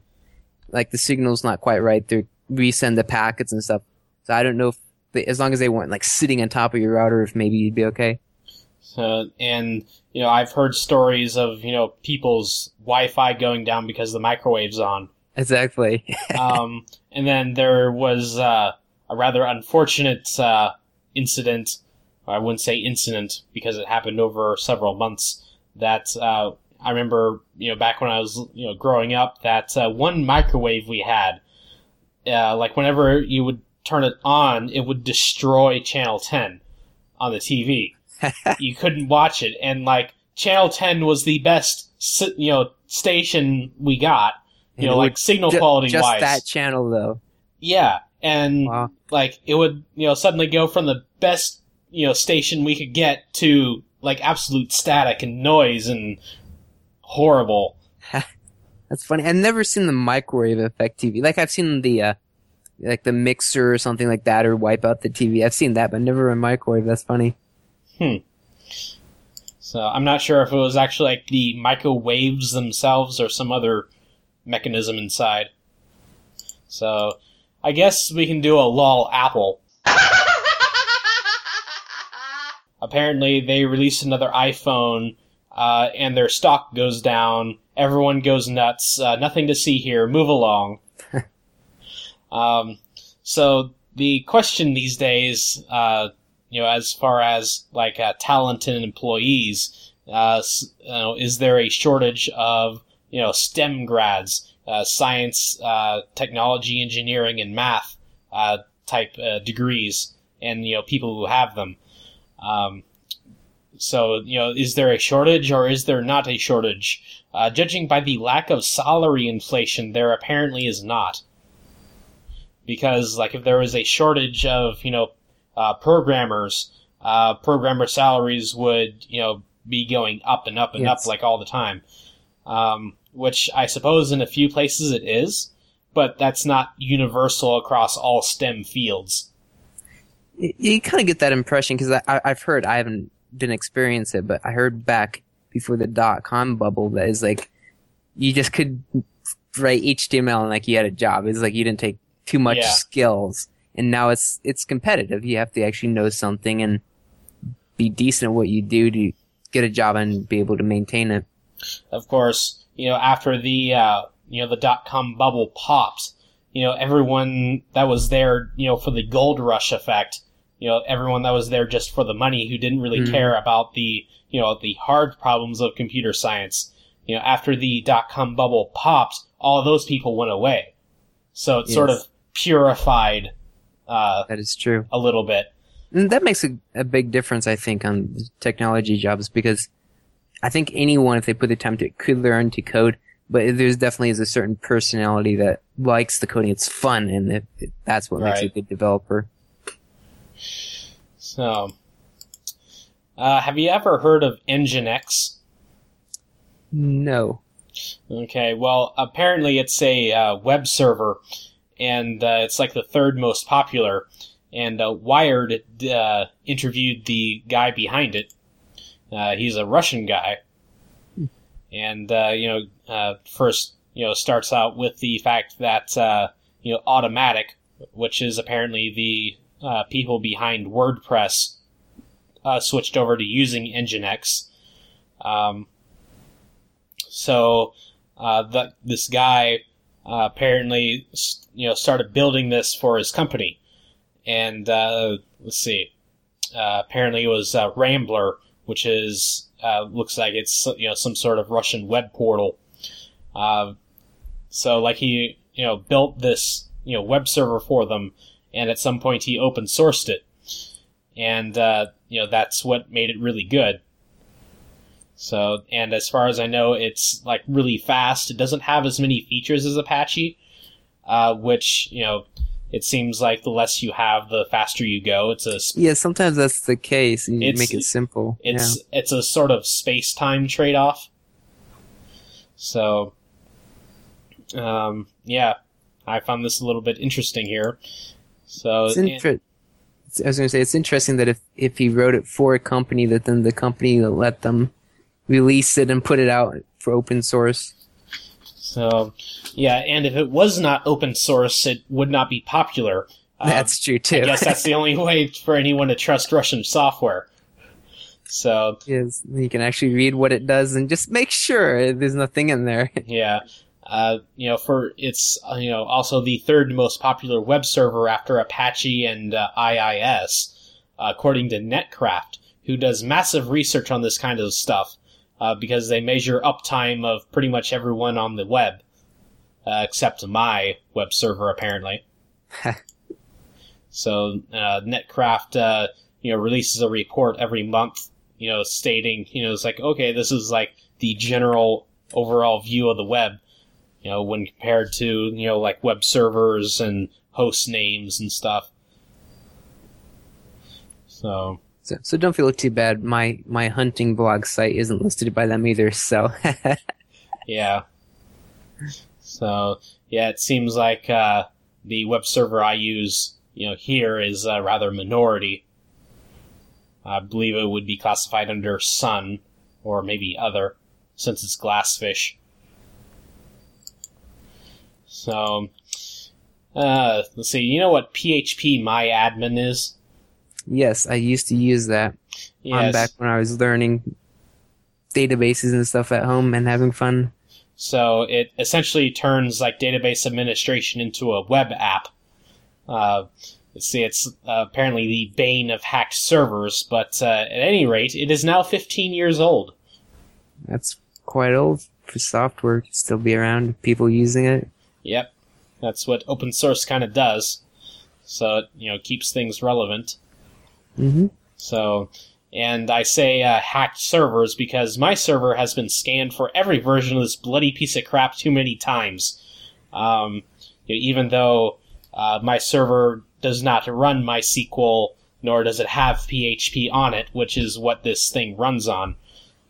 like the signal's not quite right. They resend the packets and stuff. So I don't know if they, as long as they weren't like sitting on top of your router, if maybe you'd be okay.
Uh, and you know, I've heard stories of you know people's Wi-Fi going down because the microwave's on.
Exactly. [laughs]
um, and then there was uh, a rather unfortunate uh, incident. I wouldn't say incident because it happened over several months. That uh, I remember, you know, back when I was you know growing up, that uh, one microwave we had, uh, like whenever you would turn it on, it would destroy Channel 10 on the TV. [laughs] you couldn't watch it, and like Channel 10 was the best, you know, station we got. You
And
know, like signal
ju-
quality
just
wise.
that channel though.
Yeah, and
Wow.
like it would, you know, suddenly go from the best, you know, station we could get to like absolute static and noise and horrible. [laughs]
That's funny. I've never seen the microwave effect TV. Like I've seen the uh like the mixer or something like that or wipe out the TV. I've seen that, but never a microwave. That's funny. Hmm.
So I'm not sure if it was actually like the microwaves themselves or some other mechanism inside. So I guess we can do a lol Apple. [laughs] Apparently, they released another iPhone, uh, and their stock goes down. Everyone goes nuts. Uh, nothing to see here. Move along. [laughs] um, so the question these days, uh, you know, as far as like uh, talented employees, uh, s- you know, is there a shortage of you know STEM grads, uh, science, uh, technology, engineering, and math uh, type uh, degrees, and you know people who have them? Um, so you know, is there a shortage or is there not a shortage? Uh, judging by the lack of salary inflation, there apparently is not. Because like if there was a shortage of you know uh, programmers, uh, programmer salaries would, you know, be going up and up and
Yes.
up like all the time. Um, which I suppose in a few places it is, but that's not universal across all STEM fields.
You, you kind of get that impression because I've heard. I haven't didn't experience it, but I heard back before the dot com bubble that is like you just could write HTML and like you had a job. It's like you didn't take too much
Yeah.
skills, and now it's it's competitive. You have to actually know something and be decent at what you do to get a job and be able to maintain it.
Of course, you know, after the, uh, you know, the dot com bubble popped, you know, everyone that was there, you know, for the gold rush effect, you know, everyone that was there just for the money who didn't really
Mhm.
care about the, you know, the hard problems of computer science. You know, after the dot com bubble popped, all those people went away. So it sort of purified, uh,
That is true.
a little bit.
And that makes a, a big difference, I think, on technology jobs because I think anyone, if they put the time to it, could learn to code. But there's definitely is a certain personality that likes the coding. It's fun, and it, it- that's what makes a good developer.
So, uh, have you ever heard of Nginx?
No.
Okay, well, apparently it's a uh, web server, and uh, it's like the third most popular. And uh, Wired uh, interviewed the guy behind it. Uh, he's a Russian guy, and uh, you know, uh, first you know starts out with the fact that uh, you know Automattic, which is apparently the uh, people behind WordPress, switched over to using Nginx. Um, so that this guy apparently you know started building this for his company, and let's see, uh, apparently it was uh, Rambler, which is uh, looks like it's you know some sort of Russian web portal. Uh, so like he you know built this you know web server for them, and at some point he open sourced it, and uh, you know that's what made it really good. So, and as far as I know, it's like really fast. It doesn't have as many features as Apache, uh, which, you know, it seems like the less you have, the faster you go. It's a, sp-
Yeah, sometimes that's the case, and you
It's-
make it simple.
it's, it's a sort of space-time trade-off. So, um, yeah, I found this a little bit interesting here. So.
It's inter- I was going to say it's interesting that if if he wrote it for a company, that then the company let them release it and put it out for open source.
So, yeah, and if it was not open source, it would not be popular. Uh,
That's true too.
I guess that's the only way for anyone to trust Russian software. So
is you can actually read what it does and just make sure there's nothing in there. [laughs]
yeah, uh, you know, for it's uh, you know also the third most popular web server after Apache and uh, IIS, according to Netcraft, who does massive research on this kind of stuff uh, because they measure uptime of pretty much everyone on the web, uh, except my web server apparently. [laughs] So uh, Netcraft, uh, you know, releases a report every month, you know, stating, you know, it's like, okay, this is like the general overall view of the web, you know, when compared to, you know, like web servers and host names and stuff. So,
So, so don't feel too bad. My my hunting blog site isn't listed by them either. So [laughs]
yeah. So, yeah, it seems like uh, the web server I use, you know, here is uh, rather minority. I believe it would be classified under Sun or maybe other, since it's Glassfish. So, uh, let's see. You know what phpMyAdmin is?
Yes, I used to use that on
Yes.
back when I was learning databases and stuff at home and having fun.
So it essentially turns like database administration into a web app. Uh, see, it's uh, apparently the bane of hacked servers, but uh, at any rate, it is now 15 years old.
That's quite old for software to still be around. People using it.
Yep, that's what open source kind of does. So it you know keeps things relevant.
Hmm
So, and I say uh, hacked servers because my server has been scanned for every version of this bloody piece of crap too many times. Um, even though uh, my server does not run MySQL, nor does it have PHP on it, which is what this thing runs on,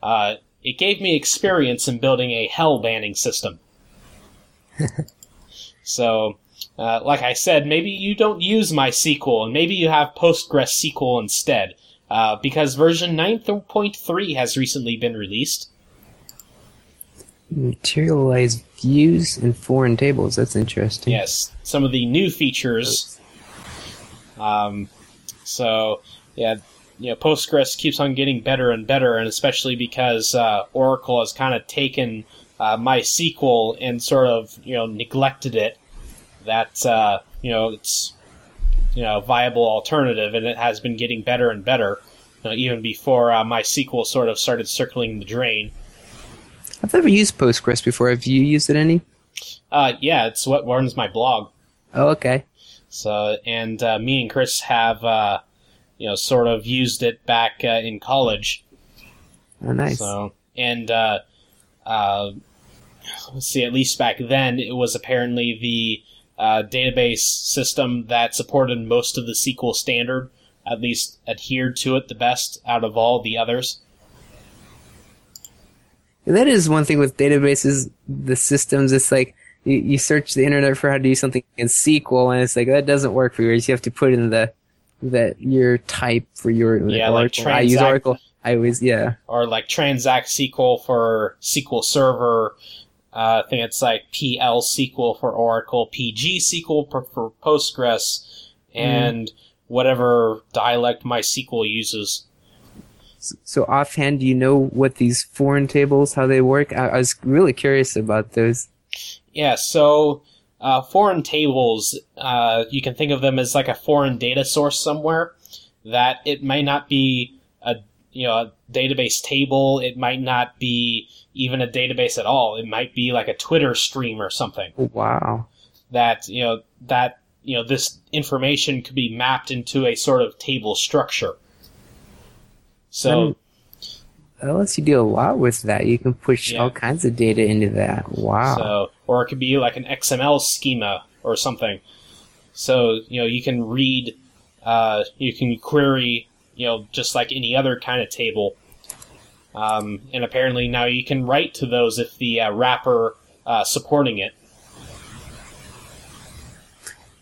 uh, it gave me experience in building a hell banning system. [laughs] so, uh, like I said, maybe you don't use MySQL, and maybe you have PostgreSQL instead, uh, because version 9.3 has recently been released.
Materialized views and foreign tables. That's interesting.
Yes, some of the new features. Um, so, yeah, you know, Postgres keeps on getting better and better, and especially because uh, Oracle has kind of taken uh, MySQL and sort of you know neglected it. That uh, you know it's you know a viable alternative, and it has been getting better and better. You know, even before uh, MySQL sort of started circling the drain.
I've never used Postgres before. Have you used it any?
Uh, yeah, it's what runs my blog.
Oh, okay.
So, and uh, me and Chris have, uh, you know, sort of used it back uh, in college.
Oh, nice.
So, and uh, uh, let's see, at least back then, it was apparently the uh, database system that supported most of the SQL standard, at least adhered to it the best out of all the others.
That is one thing with databases, the systems. It's like you, you search the internet for how to do something in SQL, and it's like that doesn't work for yours. You have to put in the that your type for your
Yeah, like
Oracle. I use Oracle. I always yeah.
or like transact SQL for SQL Server. Uh, I think it's like PL SQL for Oracle, PG SQL for, for Postgres, and whatever dialect MySQL uses.
So offhand, do you know what these foreign tables how they work? I, I was really curious about those.
Yeah, so uh, foreign tables, uh, you can think of them as like a foreign data source somewhere. That it might not be you know a database table. It might not be even a database at all. It might be like a Twitter stream or something.
Oh, wow.
that you know that you know this information could be mapped into a sort of table structure. So
That lets you do a lot with that. You can push
Yeah.
all kinds of data into that. Wow.
so or it could be like an XML schema or something. So you know you can read, uh, you can query, you know, just like any other kind of table. Um, and apparently now you can write to those if the uh, wrapper uh, supporting it.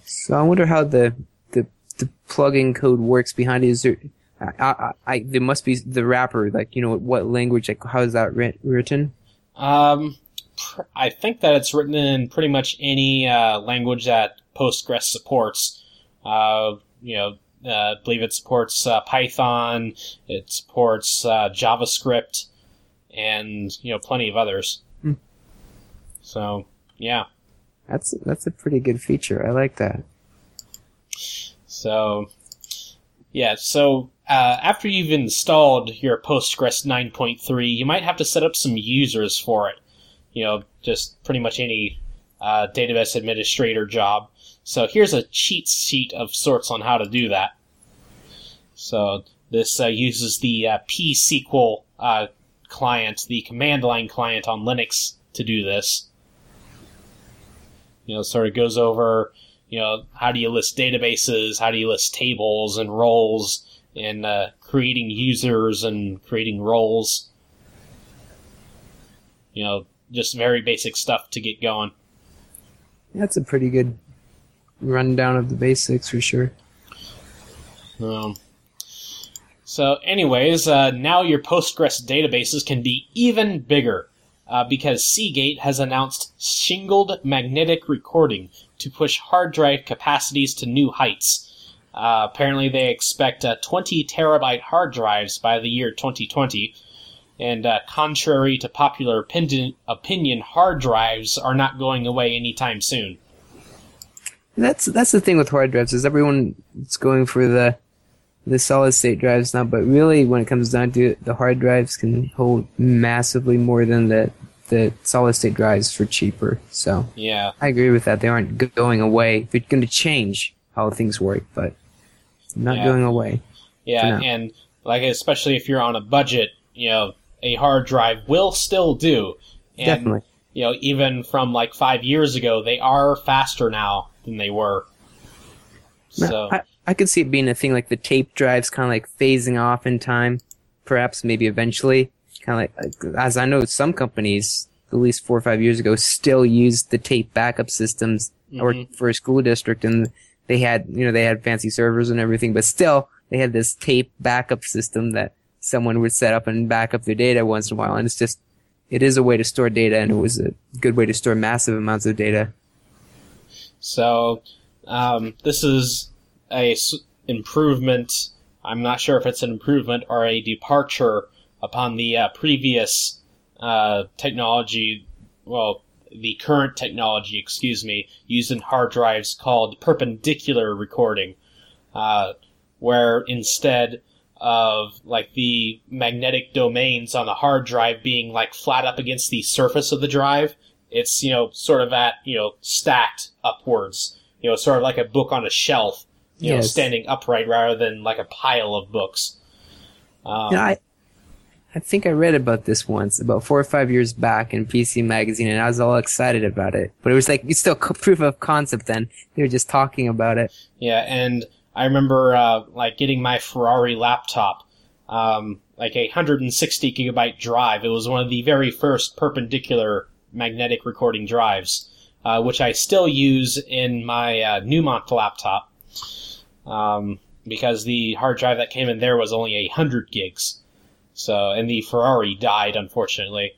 So I wonder how the the the plugin code works behind it. Is there? I, I, I there must be the wrapper. Like you know what language? Like how is that writ- written?
Um, pr- I think that it's written in pretty much any uh, language that Postgres supports. Uh, you know, I believe it supports uh, Python, it supports uh, JavaScript, and you know, plenty of others.
Hmm.
So, yeah.
That's that's a pretty good feature. I like that.
So, yeah, so uh, after you've installed your Postgres 9.3, you might have to set up some users for it. You know, just pretty much any uh, database administrator job. So here's a cheat sheet of sorts on how to do that. So this uh, uses the uh, psql uh, client, the command line client on Linux to do this. You know, sort of goes over, you know, how do you list databases, how do you list tables and roles, and uh, creating users and creating roles. You know, just very basic stuff to get going.
That's a pretty good rundown of the basics for sure.
Um, so, anyways, uh, now your Postgres databases can be even bigger uh, because Seagate has announced shingled magnetic recording to push hard drive capacities to new heights. Uh, apparently, they expect uh, 20 terabyte hard drives by the year 2020. And uh, contrary to popular opinion, opinion, hard drives are not going away anytime soon.
That's that's the thing with hard drives is everyone is going for the the solid state drives now, but really when it comes down to it, the hard drives can hold massively more than the the solid state drives for cheaper. So
Yeah.
I agree with that. They aren't going away. They're going to change how things work, but not
Yeah.
going away.
Yeah, and like especially if you're on a budget, you know, a hard drive will still do. And,
Definitely.
You know, even from like five years ago, they are faster now than they were. So
I, I could see it being a thing like the tape drives kind of like phasing off in time, perhaps maybe eventually. Kind of like, as I know, some companies, at least four or five years ago, still used the tape backup systems. Worked
Mhm.
for a school district and they had, you know, they had fancy servers and everything, but still they had this tape backup system that someone would set up and back up their data once in a while. And it's just, it is a way to store data and it was a good way to store massive amounts of data.
So, um, this is a s- improvement. I'm not sure if it's an improvement or a departure upon the uh, previous uh, technology. Well, the current technology, excuse me, used in hard drives called perpendicular recording, uh, where instead of like the magnetic domains on the hard drive being like flat up against the surface of the drive, it's you know sort of at you know stacked upwards you know sort of like a book on a shelf you know standing upright rather than like a pile of books um,
know, I, I think I read about this once, about four or five years back in PC Magazine, and I was all excited about it. But it was like, it's still co- proof of concept then. They were just talking about it.
yeah and i remember uh, like getting my ferrari laptop um, like a 160 gigabyte drive it was one of the very first perpendicular magnetic recording drives uh, which i still use in my uh, newmont laptop um, because the hard drive that came in there was only a hundred gigs. So, and the Ferrari died, unfortunately.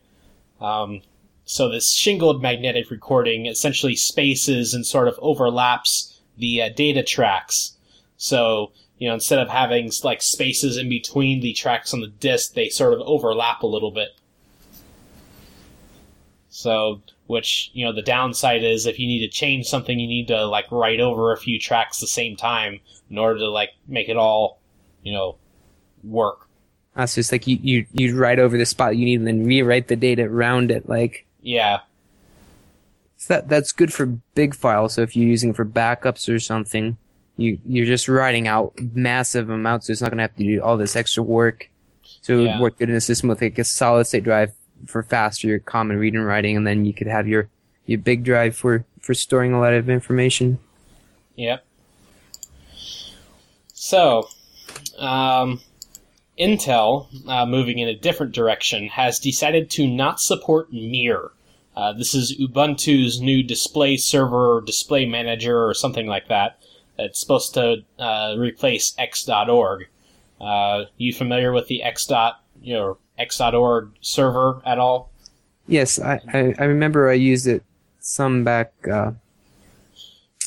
Um, so this shingled magnetic recording essentially spaces and sort of overlaps the uh, data tracks. So, you know, instead of having like spaces in between the tracks on the disk, they sort of overlap a little bit. So, which, you know, the downside is if you need to change something, you need to like write over a few tracks the same time in order to like make it all, you know, work.
Uh, so it's like you, you, you write over the spot you need and then rewrite the data around it. Like,
Yeah.
so that, that's good for big files. So if you're using it for backups or something, you, you're just writing out massive amounts. So it's not going to have to do all this extra work. So it
Yeah.
would work good in a system with like a solid state drive for faster common reading and writing. And then you could have your, your big drive for, for storing a lot of information.
Yep. So, um, Intel, uh, moving in a different direction, has decided to not support Mir. Uh, this is Ubuntu's new display server, or display manager, or something like that. It's supposed to uh, replace X.org. Uh, you familiar with the X. Dot, you know, X.org server at all?
Yes, I, I, I remember I used it some back, uh,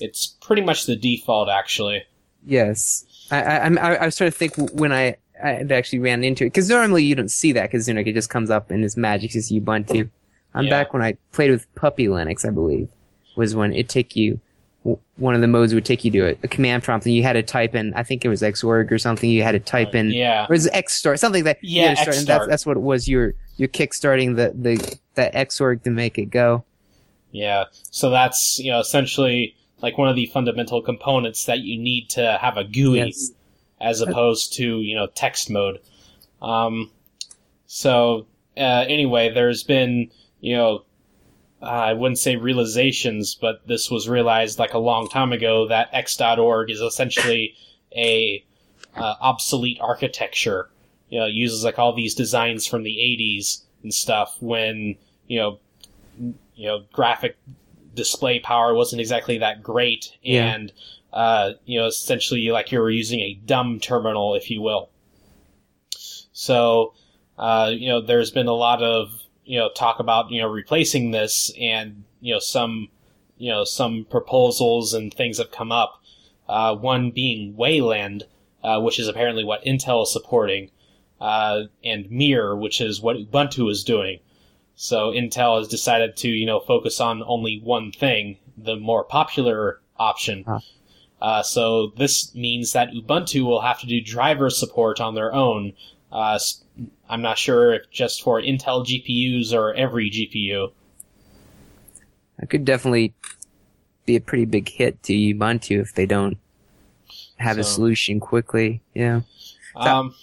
It's pretty much the default, actually.
Yes, I I, I, I was trying to think when I, I actually ran into it because normally you don't see that because you know it just comes up and it's magic as Ubuntu. I'm
Yeah.
back when I played with Puppy Linux, I believe, was when it took you. One of the modes would take you to a, a command prompt, and you had to type in. I think it was Xorg or something. You had to type in.
Yeah.
Or was it Xstart? Something that you
Yeah,
had to start, and that's that's what it was. You're you're kickstarting the the that Xorg to make it go.
Yeah. So that's you know essentially like one of the fundamental components that you need to have a GUI
Yes.
as opposed to you know text mode. Um, so uh, anyway, there's been you know I wouldn't say realizations, but this was realized like a long time ago that X.org is essentially a uh, obsolete architecture. You know, it uses like all these designs from the '80s and stuff when you know you know graphic display power wasn't exactly that great
Yeah.
and uh, you know essentially like you were using a dumb terminal if you will so uh, you know there's been a lot of you know talk about you know replacing this and you know some you know some proposals and things have come up uh, one being wayland uh, which is apparently what intel is supporting uh, and mir which is what ubuntu is doing so Intel has decided to, you know, focus on only one thing, the more popular option.
Huh.
Uh, so this means that Ubuntu will have to do driver support on their own. I'm not sure if just for Intel GPUs or every GPU.
That could definitely be a pretty big hit to Ubuntu if they don't have a solution quickly. Yeah.
Um,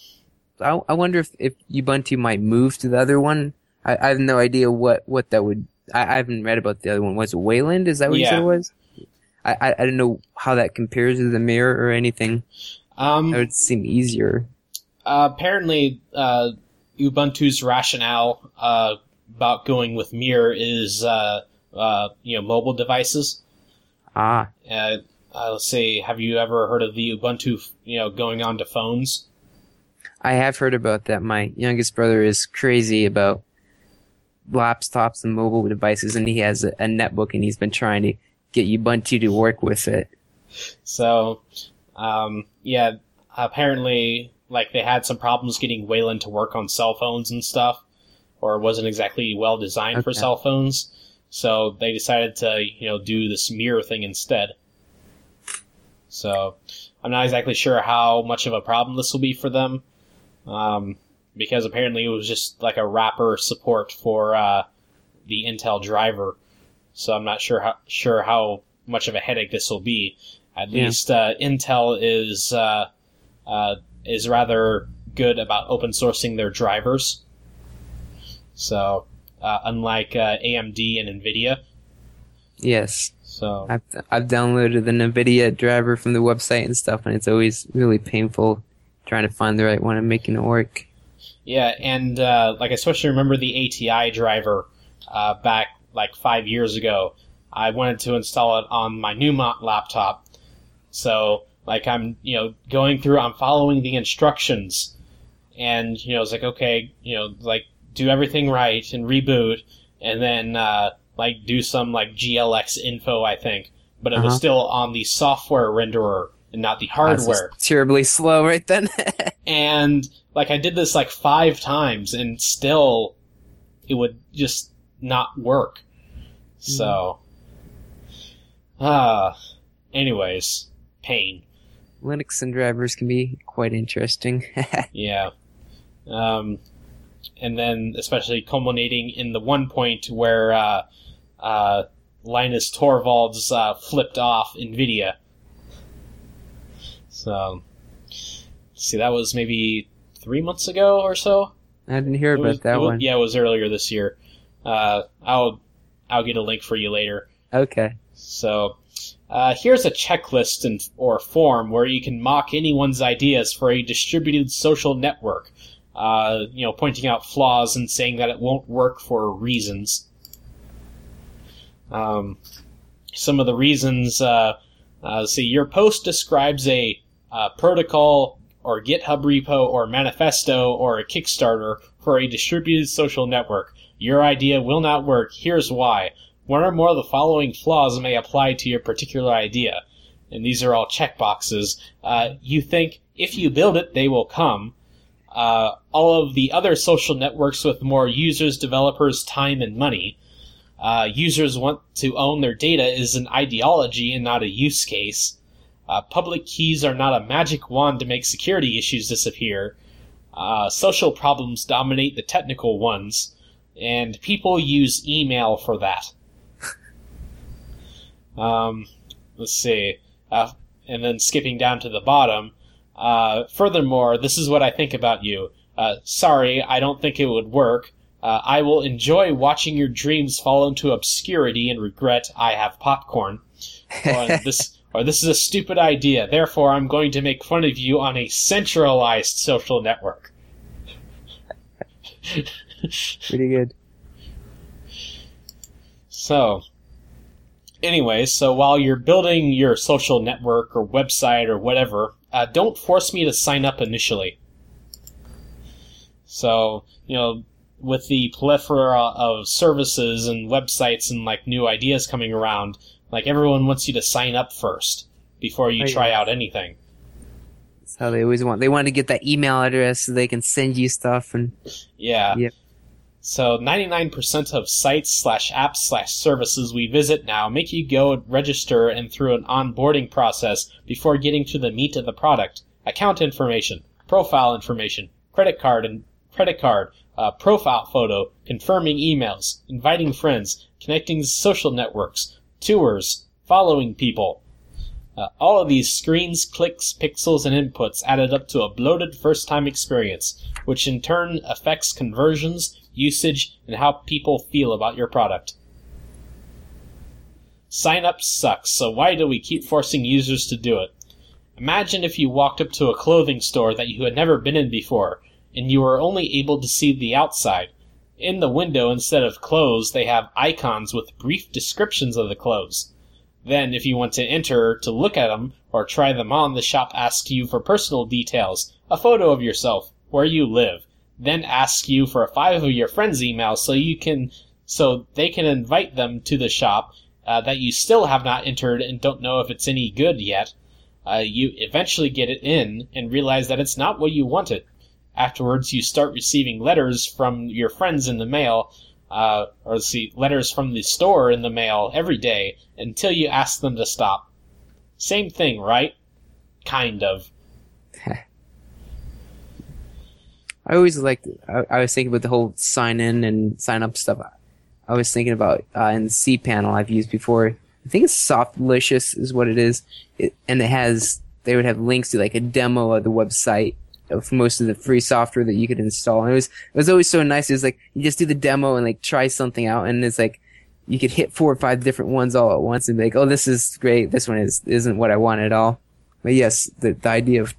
I, I wonder if, if Ubuntu might move to the other one. I, I have no idea what, what that would. I, I haven't read about the other one. Was it Wayland? Is that what you said it was? I, I, I don't know how that compares to the mirror or anything.
um,
That would seem easier.
Uh, apparently, uh, Ubuntu's rationale uh, about going with Mir is, uh, uh, you know, mobile devices.
Ah,
Uh, uh, let's see, have you ever heard of the Ubuntu, you know, going on to phones?
I have heard about that. My youngest brother is crazy about laptops and mobile devices, and he has a, a netbook, and he's been trying to get Ubuntu to work with it.
So, um, yeah, apparently, like, they had some problems getting Wayland to work on cell phones and stuff, or it wasn't exactly well designed for cell phones. So they decided to, you know, do this mirror thing instead. So I'm not exactly sure how much of a problem this will be for them, um, because apparently it was just like a wrapper support for uh, the Intel driver. So I'm not sure how sure how much of a headache this will be. At
Yeah.
least uh, Intel is uh, uh, is rather good about open sourcing their drivers. So uh, unlike uh, AMD and Nvidia,
Yes,
so
I've I've downloaded the NVIDIA driver from the website and stuff, and it's always really painful trying to find the right one and making it work.
Yeah, and uh, like I especially remember the ATI driver uh, back like five years ago. I wanted to install it on my new laptop, so like I'm you know going through, I'm following the instructions, and you know it's like okay, you know like do everything right and reboot, and then uh, like do some like GLX info, I think, but it was
Uh-huh.
still on the software renderer and not the hardware
terribly slow right then. [laughs]
and like I did this like five times, and still it would just not work. So, ah, anyways, pain.
Linux and drivers can be quite interesting. [laughs]
Yeah. Um, and then especially culminating in the one point where uh, uh, Linus Torvalds uh, flipped off NVIDIA. So, see, that was maybe three months ago or so.
I didn't hear
It
about
was-
that
was-
one.
Yeah, it was earlier this year. Uh, I'll I'll get a link for you later.
Okay.
So, uh, here's a checklist and or form where you can mock anyone's ideas for a distributed social network. Uh, you know, pointing out flaws and saying that it won't work for reasons. Um, some of the reasons. Uh, uh, see, your post describes a uh, protocol or GitHub repo or manifesto or a Kickstarter for a distributed social network. Your idea will not work. Here's why. One or more of the following flaws may apply to your particular idea. And these are all checkboxes. Uh, you think if you build it, they will come. Uh, all of the other social networks with more users, developers, time, and money. Uh, users want to own their data is an ideology and not a use case. Uh, public keys are not a magic wand to make security issues disappear. Uh, social problems dominate the technical ones, and people use email for that. Um, let's see. Uh, and then skipping down to the bottom. Uh, furthermore, this is what I think about you. Uh, sorry, I don't think it would work. Uh, I will enjoy watching your dreams fall into obscurity and regret I have popcorn. Or [laughs] this, or this is a stupid idea. Therefore, I'm going to make fun of you on a centralized social network.
Pretty good.
So, anyway, so while you're building your social network or website or whatever, uh, don't force me to sign up initially. So, you know, with the plethora of services and websites and like new ideas coming around, like everyone wants you to sign up first before you
Oh,
try out anything.
That's how they always want. They want to get that email address so they can send you stuff and
Yeah.
Yep.
So 99% of sites slash apps slash services we visit now make you go register and through an onboarding process before getting to the meat of the product. Account information, profile information, credit card and credit card, uh, profile photo, confirming emails, inviting friends, connecting social networks, tours, following people. Uh, all of these screens, clicks, pixels, and inputs added up to a bloated first time experience, which in turn affects conversions, usage, and how people feel about your product. Sign up sucks, so why do we keep forcing users to do it? Imagine if you walked up to a clothing store that you had never been in before, and you were only able to see the outside. In the window, instead of clothes, they have icons with brief descriptions of the clothes. Then, if you want to enter to look at them or try them on, the shop asks you for personal details, a photo of yourself, where you live, then asks you for a five of your friends' emails so you can so they can invite them to the shop uh, that you still have not entered and don't know if it's any good yet. Uh, you eventually get it in and realize that it's not what you wanted. Afterwards, you start receiving letters from your friends in the mail, uh, or let's see, letters from the store in the mail every day until you ask them to stop. Same thing, right? Kind of. [laughs]
I always liked. I, I was thinking about the whole sign in and sign up stuff. I was thinking about uh, in the C panel I've used before. I think it's Softaculous is what it is, it, and it has. They would have links to like a demo of the website of most of the free software that you could install. And it was it was always so nice. It was like you just do the demo and like try something out, and it's like you could hit four or five different ones all at once and be like, oh, this is great. This one is isn't what I want at all. But yes, the the idea of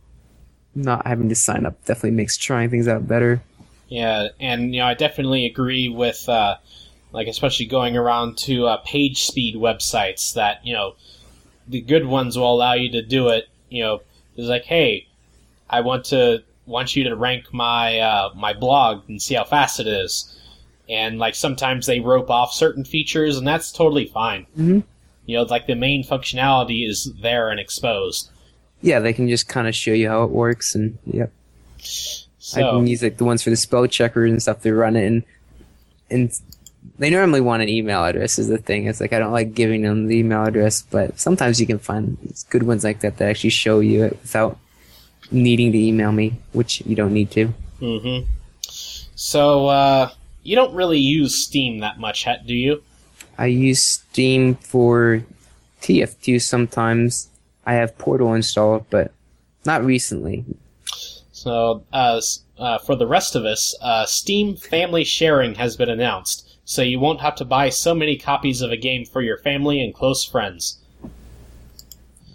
not having to sign up definitely makes trying things out better.
Yeah, and you know, I definitely agree with uh, like especially going around to uh, page speed websites that you know the good ones will allow you to do it. You know, it's like, hey, I want to want you to rank my uh, my blog and see how fast it is. And like sometimes they rope off certain features, and that's totally fine.
Mhm.
You know, like the main functionality is there and exposed.
Yeah, they can just kind of show you how it works, and yep. I can use like the ones for the spell checkers and stuff. They run it, and and they normally want an email address. Is the thing. It's like I don't like giving them the email address, but sometimes you can find good ones like that that actually show you it without needing to email me, which you don't need to.
hmm So uh, you don't really use Steam that much, do you?
I use Steam for TF2 sometimes. I have Portal installed, but not recently.
So, uh, uh, for the rest of us, uh, Steam Family Sharing has been announced, so you won't have to buy so many copies of a game for your family and close friends.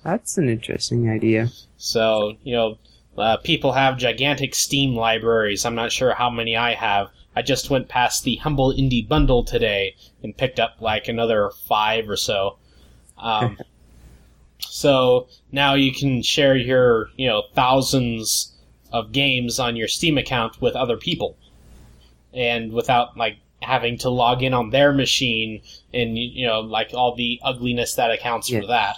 That's an interesting idea.
So, you know, uh, people have gigantic Steam libraries. I'm not sure how many I have. I just went past the Humble Indie Bundle today and picked up like another five or so. Um, [laughs] so now you can share your, you know, thousands of games on your Steam account with other people. And without, like, having to log in on their machine and, you know, like all the ugliness that accounts
Yeah.
for that.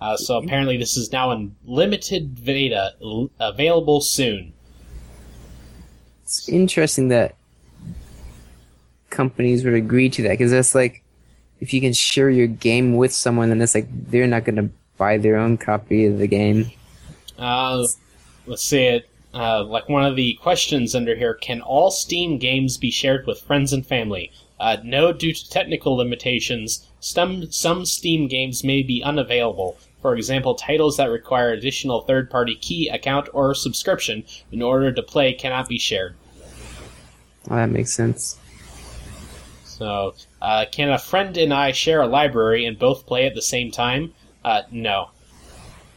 Uh, so apparently, this is now in limited beta, l- available soon.
It's interesting that companies would agree to that because that's like if you can share your game with someone, then it's like they're not going to buy their own copy of the game.
Uh, let's see it. Uh, like one of the questions under here: Can all Steam games be shared with friends and family? Uh, no, due to technical limitations. some some Steam games may be unavailable. For example, titles that require additional third-party key, account, or subscription in order to play cannot be shared.
Well, that makes sense.
So, uh, can a friend and I share a library and both play at the same time? Uh, no.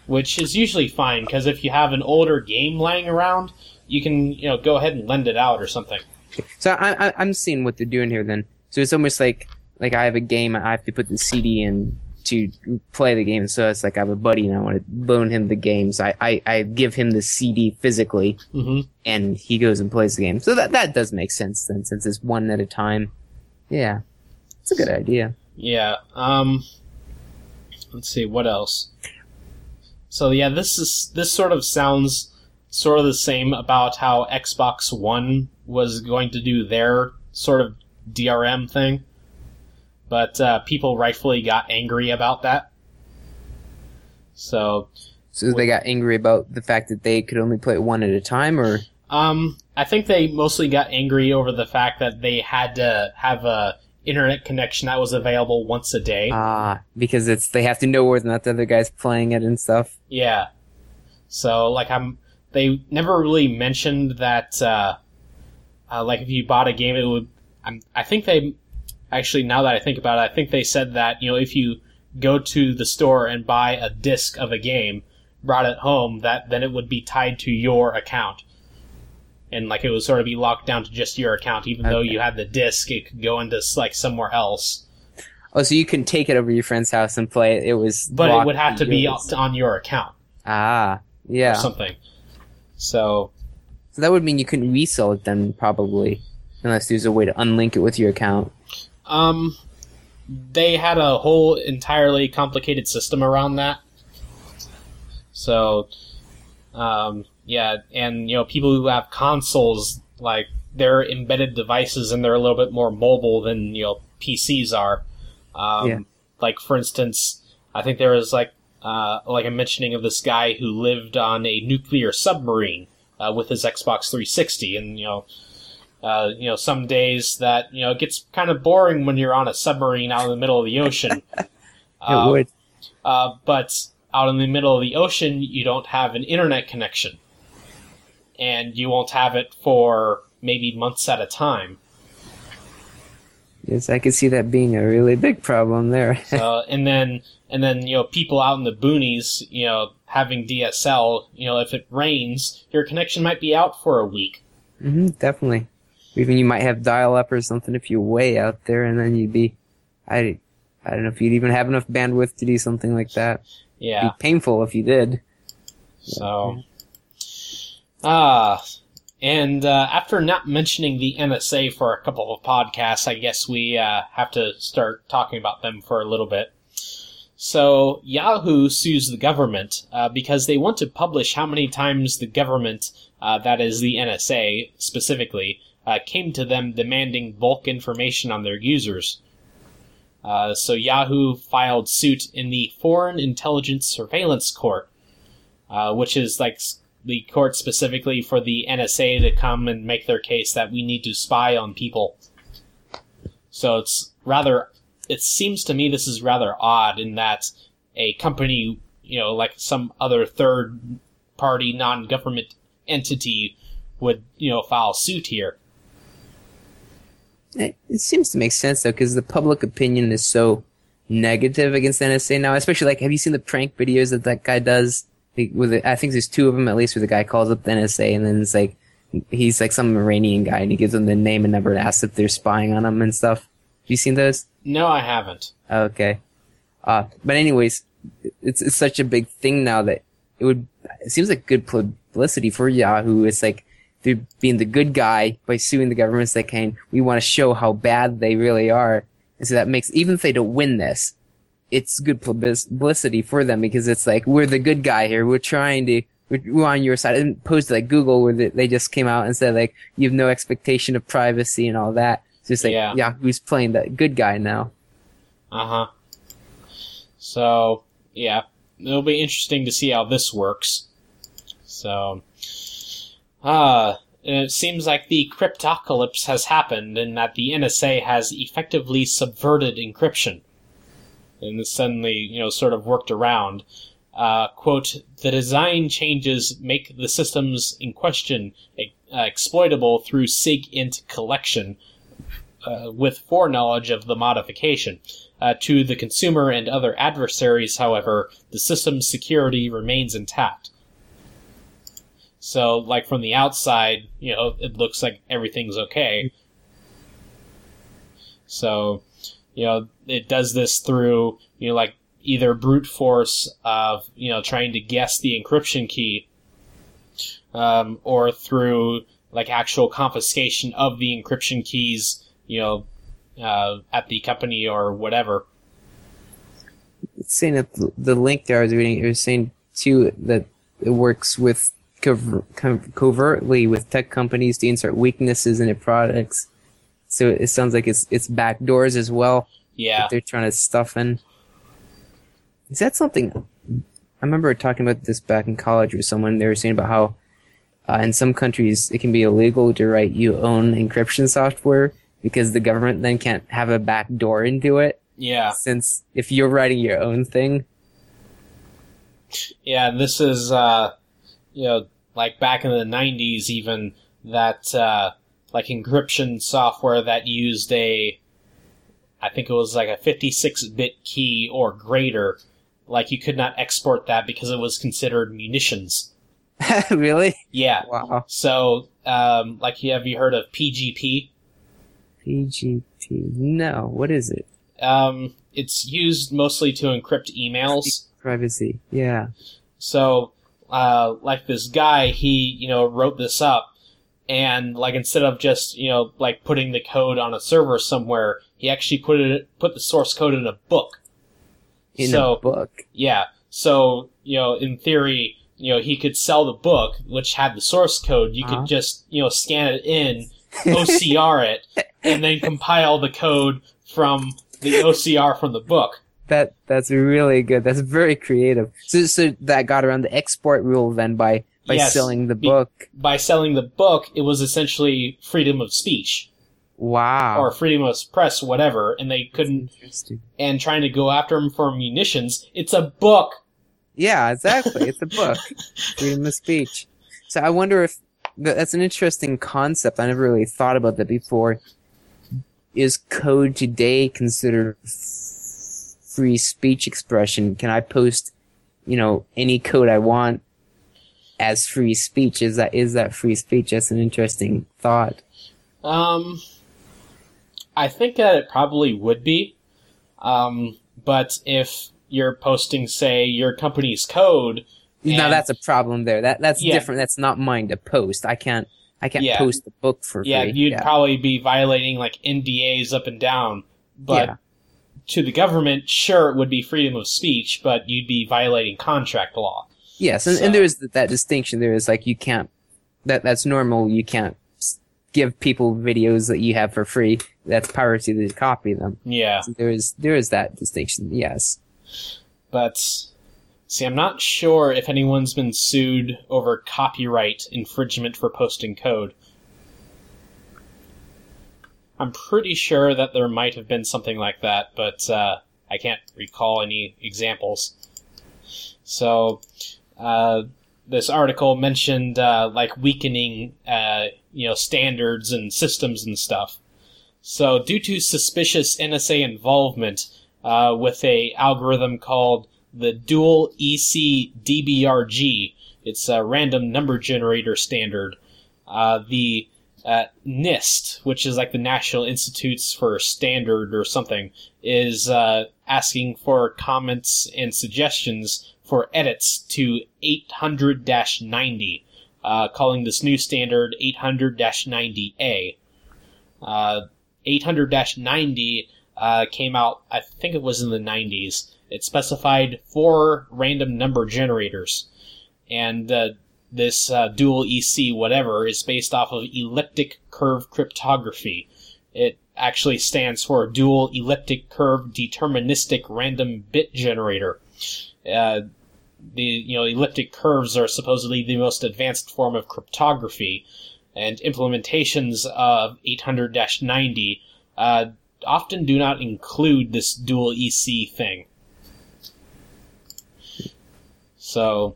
Which is usually fine because if you have an older game lying around, you can you know go ahead and lend it out or something.
So I, I, I'm seeing what they're doing here then. So it's almost like like I have a game, I have to put the CD in to play the game. So it's like I have a buddy and I want to loan him the game. So I, I, I give him the CD physically
hmm
and he goes and plays the game. So that that does make sense then, since it's one at a time. Yeah, it's a good idea.
Yeah. Um. Let's see what else. So yeah, this is this sort of sounds sort of the same about how Xbox One was going to do their sort of DRM thing, but uh, people rightfully got angry about that. So
So they got angry about the fact that they could only play one at a time, or
Um, I think they mostly got angry over the fact that they had to have a internet connection that was available once a day.
ah, because it's they have to know whether or not the other guy's playing it and stuff.
yeah. So like I'm, they never really mentioned that. Uh, uh, like if you bought a game, it would. I'm, I think they actually now that I think about it, I think they said that you know if you go to the store and buy a disc of a game, brought it home, that then it would be tied to your account. And like it would sort of be locked down to just your account, even though you had the disc, it could go into like somewhere else.
Oh, so you can take it over to your friend's house and play it. It was,
But it would have to be on your account
ah, yeah.
or something. So
So that would mean you couldn't resell it then, probably, unless there's a way to unlink it with your account.
Um, they had a whole entirely complicated system around that. So, um, yeah, and you know, people who have consoles like they're embedded devices and they're a little bit more mobile than you know PCs are. Um,
Yeah.
Like for instance, I think there was like uh, like a mentioning of this guy who lived on a nuclear submarine uh, with his Xbox 360, and you know. Uh, you know, some days that you know it gets kind of boring when you're on a submarine out in the middle of the ocean. [laughs]
It
Uh,
would.
uh, but out in the middle of the ocean, you don't have an internet connection, and you won't have it for maybe months at a time.
Yes, I could see that being a really big problem there. [laughs]
Uh, and then, and then you know, people out in the boonies, you know, having DSL, you know, if it rains, your connection might be out for a week.
hmm definitely. Even you might have dial up or something if you're way out there, and then you'd be, I, I don't know if you'd even have enough bandwidth to do something like that. It'd
Yeah.
be painful if you did.
So, ah, and uh, after not mentioning the NSA for a couple of podcasts, I guess we uh, have to start talking about them for a little bit. So, Yahoo sues the government uh, because they want to publish how many times the government, uh, that is the NSA specifically, uh, came to them demanding bulk information on their users. Uh, so, Yahoo filed suit in the Foreign Intelligence Surveillance Court uh, which is like the court specifically for the NSA to come and make their case that we need to spy on people. So it's rather, it seems to me this is rather odd in that a company, you know, like some other third party non government entity would, you know, file suit here.
It, it seems to make sense though, because the public opinion is so negative against the NSA now. Especially like, have you seen the prank videos that that guy does? With it, I think there's two of them at least, where the guy calls up the NSA and then it's like he's like some Iranian guy and he gives them the name and number and asks if they're spying on him and stuff. Have you seen those?
No, I haven't.
Okay. Uh, but anyways, it's it's such a big thing now that it would it seems like good publicity for Yahoo. It's like they're being the good guy by suing the governments that can. We want to show how bad they really are, and so that makes even if they don't win this, it's good publicity for them because it's like we're the good guy here. We're trying to. We're on your side. And opposed to like Google, where they- they just came out and said like you have no expectation of privacy and all that. It's just like
Yeah.
Yahoo's playing that good guy now.
Uh huh. So, yeah, it'll be interesting to see how this works. So, uh, it seems like the cryptocalypse has happened and that the NSA has effectively subverted encryption. and suddenly, you know, sort of worked around. Uh, quote, the design changes make the systems in question uh, exploitable through SIG-int collection uh, with foreknowledge of the modification. Uh, to the consumer and other adversaries, however, the system's security remains intact. So, like from the outside, you know, it looks like everything's okay. So, you know, it does this through, you know, like either brute force of, you know, trying to guess the encryption key, um, or through like actual confiscation of the encryption keys, you know, uh, at the company or whatever.
It's saying that the- link there I was reading, it was saying too that it works with cover, co- covertly with tech companies to insert weaknesses into products. So it sounds like it's it's backdoors as well.
Yeah.
that they're trying to stuff in. Is that something? I remember talking about this back in college with someone. They were saying about how uh, in some countries it can be illegal to write your own encryption software because the government then can't have a back door into it.
Yeah.
Since if you're writing your own thing,
Yeah, this is uh you know, like back in the nineties even that uh like encryption software that used a I think it was like a fifty six bit key or greater, like you could not export that because it was considered munitions. [laughs]
really?
Yeah.
Wow.
So um like have you heard of PGP?
PGP? No. What is it?
Um it's used mostly to encrypt emails.
Privacy. Yeah.
So, uh, like this guy, he, you know, wrote this up and like instead of just, you know, like putting the code on a server somewhere, he actually put it, put the source code in a book.
In
So-
a book.
Yeah. So, you know, in theory, you know, he could sell the book, which had the source code. You
Uh-huh.
could just, you know, scan it in, OCR it, and then compile the code from the OCR from the book.
That that's really good. That's very creative. So so that got around the export rule then by by
Yes,
selling the book.
By selling the book, it was essentially freedom of speech.
Wow.
or freedom of press, whatever, and they couldn't, and trying to go after him for munitions. It's a book.
Yeah, exactly. It's a book. [laughs] Freedom of speech. So I wonder if that's an interesting concept. I never really thought about that before. Is code today considered free speech expression? Can I post, you know, any code I want as free speech? Is that is that free speech? That's an interesting thought.
Um, I think that it probably would be. Um, but if you're posting, say, your company's code,
now that's a problem there. That that's
Yeah.
different. That's not mine to post. I can't I can't
Yeah.
post the book for free.
yeah, you'd probably be violating like NDAs up and down. But
Yeah.
To the government, sure, it would be freedom of speech, but you'd be violating contract law.
Yes, and,
So-
and there is that distinction. There is like you can't that that's normal. You can't give people videos that you have for free. That's piracy to copy them.
Yeah.
So there is there is that distinction. Yes.
But see, I'm not sure if anyone's been sued over copyright infringement for posting code. I'm pretty sure that there might have been something like that, but uh, I can't recall any examples. So, uh, this article mentioned uh, like weakening, uh, you know, standards and systems and stuff. So, due to suspicious NSA involvement uh, with a algorithm called the Dual EC DRBG, it's a random number generator standard. Uh, the uh, NIST, which is like the National Institutes for Standard or something, is uh, asking for comments and suggestions for edits to 800 90, uh, calling this new standard 800 90A. Uh, 800 90 uh, came out, I think it was in the 90s. It specified four random number generators. And uh, this uh, dual EC whatever is based off of elliptic curve cryptography. It actually stands for dual elliptic curve deterministic random bit generator. Uh, the you know elliptic curves are supposedly the most advanced form of cryptography, and implementations of 800-90 uh, often do not include this dual EC thing. So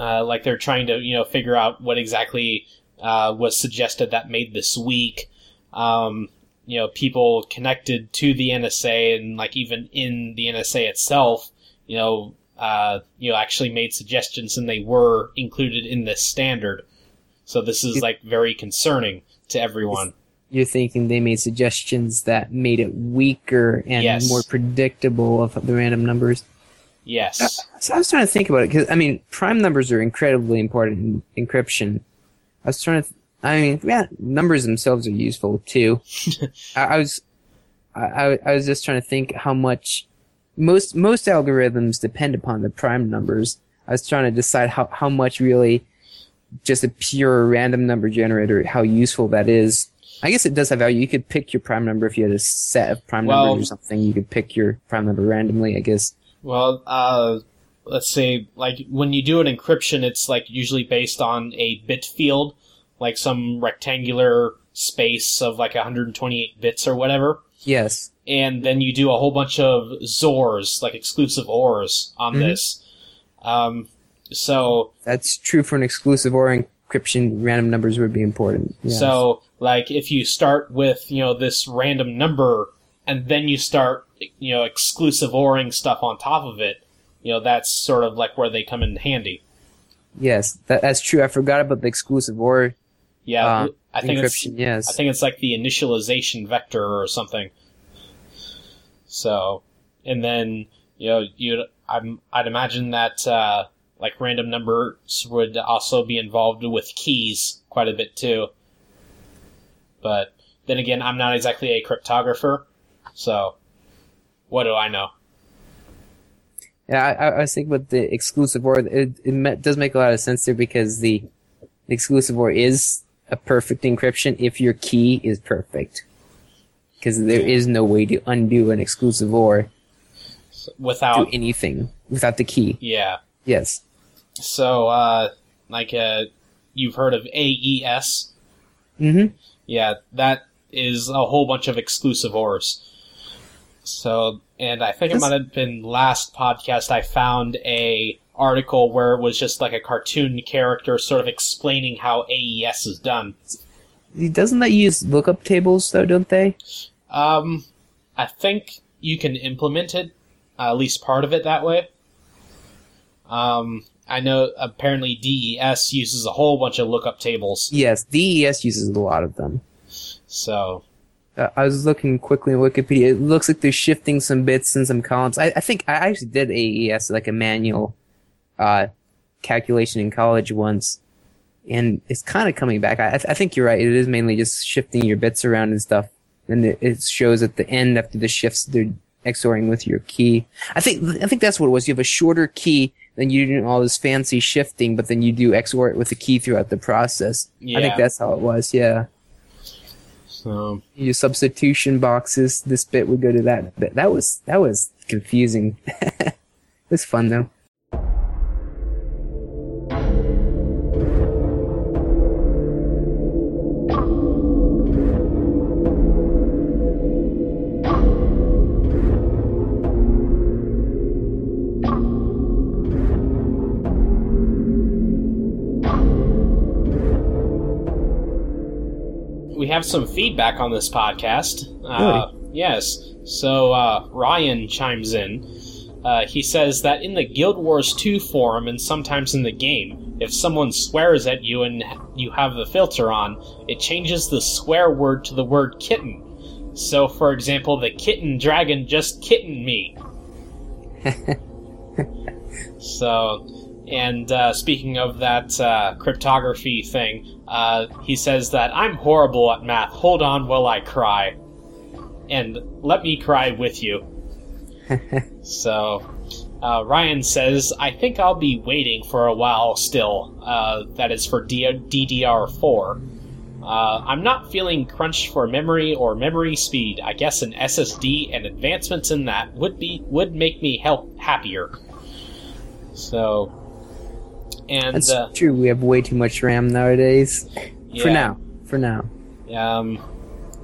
uh, like they're trying to you know figure out what exactly uh, was suggested that made this weak. Um, you know, people connected to the NSA and like even in the NSA itself, you know, uh, you know, actually made suggestions and they were included in this standard. So this is like very concerning to everyone.
You're thinking they made suggestions that made it weaker and
Yes.
more predictable of the random numbers.
Yes.
So I was trying to think about it because I mean, prime numbers are incredibly important in encryption. I was trying to. Th- I mean, yeah, numbers themselves are useful too. [laughs] I, I was, I, I, was just trying to think how much most most algorithms depend upon the prime numbers. I was trying to decide how how much really just a pure random number generator how useful that is. I guess it does have value. You could pick your prime number if you had a set of prime
Well-
numbers or something. You could pick your prime number randomly. I guess.
Well, uh, let's say, like, when you do an encryption, it's, like, usually based on a bit field, like some rectangular space of, like, 128 bits or whatever.
Yes.
And then you do a whole bunch of XORs, like exclusive ORs, on
Mhm.
this. Um, so,
That's true for an exclusive or encryption. Random numbers would be important. Yes.
so, like, if you start with, you know, this random number, and then you start, you know, exclusive ORing stuff on top of it, you know, that's sort of like where they come in handy.
yes, that, that's true. I forgot about the exclusive or
Yeah,
Uh,
I think it's
yes.
I think it's like the initialization vector or something. So, and then you know you I'm I'd imagine that uh, like random numbers would also be involved with keys quite a bit too. But then again, I'm not exactly a cryptographer, so what do I know?
Yeah, I, I was thinking about the exclusive or. It, it does make a lot of sense there because the exclusive or is a perfect encryption if your key is perfect. Because there is no way to undo an exclusive or
Without
anything without the key.
yeah,
Yes.
so uh, like uh, you've heard of AES?
Mm-hmm.
Yeah, that is a whole bunch of exclusive ORs. So, and I think it might have been last podcast I found a article where it was just like a cartoon character sort of explaining how AES is done.
Doesn't that use lookup tables though? Don't they?
Um, I think you can implement it, uh, at least part of it that way. Um, I know apparently DES uses a whole bunch of lookup tables.
Yes. DES uses a lot of them.
So,
Uh, I was looking quickly on Wikipedia. It looks like they're shifting some bits and some columns. I, I think I actually did AES like a manual uh, calculation in college once, and it's kind of coming back. I, I think you're right. It is mainly just shifting your bits around and stuff, and it, it shows at the end after the shifts they're XORing with your key. I think I think that's what it was. You have a shorter key. Then you do all this fancy shifting, but then you do XOR it with the key throughout the process.
Yeah.
I think that's how it was. Yeah
so
your substitution boxes. This bit would go to that bit. That was that was confusing. [laughs] it was fun though.
Have some feedback on this podcast. Uh, yes. So uh, Ryan chimes in. Uh, he says that in the Guild Wars 2 forum and sometimes in the game, if someone swears at you and you have the filter on, it changes the swear word to the word kitten. So, for example, the kitten dragon just kittened me. [laughs] so, and uh, speaking of that uh, cryptography thing, uh, he says that I'm horrible at math. Hold on while I cry. And let me cry with you. [laughs] so, uh, Ryan says, I think I'll be waiting for a while still. Uh, that is for D- DDR4. Uh, I'm not feeling crunched for memory or memory speed. I guess an SSD and advancements in that would be would make me help happier. So, and
That's
uh,
true. We have way too much RAM nowadays. For now. For now.
Um,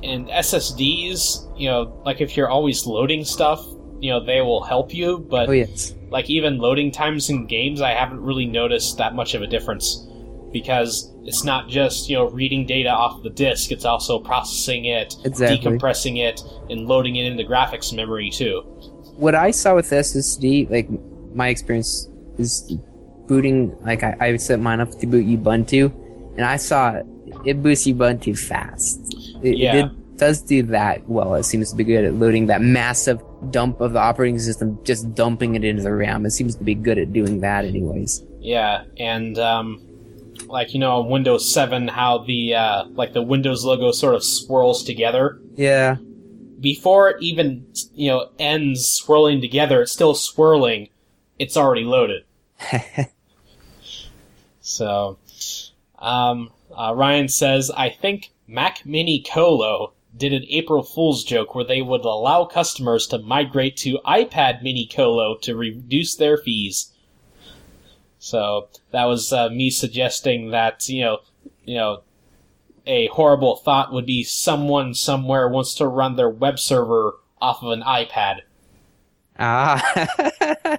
and SSDs, you know, like if you're always loading stuff, you know they will help you, but
Oh yes.
like even loading times in games, I haven't really noticed that much of a difference because it's not just you know reading data off the disk; it's also processing it,
Exactly.
decompressing it, and loading it into graphics memory too.
What I saw with SSD, like my experience is booting. Like I, I set mine up to boot Ubuntu, and I saw it boosts Ubuntu fast. It,
Yeah.
it does do that well. It seems to be good at loading that massive dump of the operating system, just dumping it into the RAM. It seems to be good at doing that, anyways.
Yeah, and um, like you know, on Windows Seven, how the uh, like the Windows logo sort of swirls together
Yeah.
before it even you know ends swirling together. It's still swirling. It's already loaded. [laughs] So, um, uh, Ryan says, I think Mac Mini Colo did an April Fool's joke where they would allow customers to migrate to iPad Mini Colo to reduce their fees. So that was uh, me suggesting that you know, you know, a horrible thought would be someone somewhere wants to run their web server off of an iPad.
Ah. [laughs]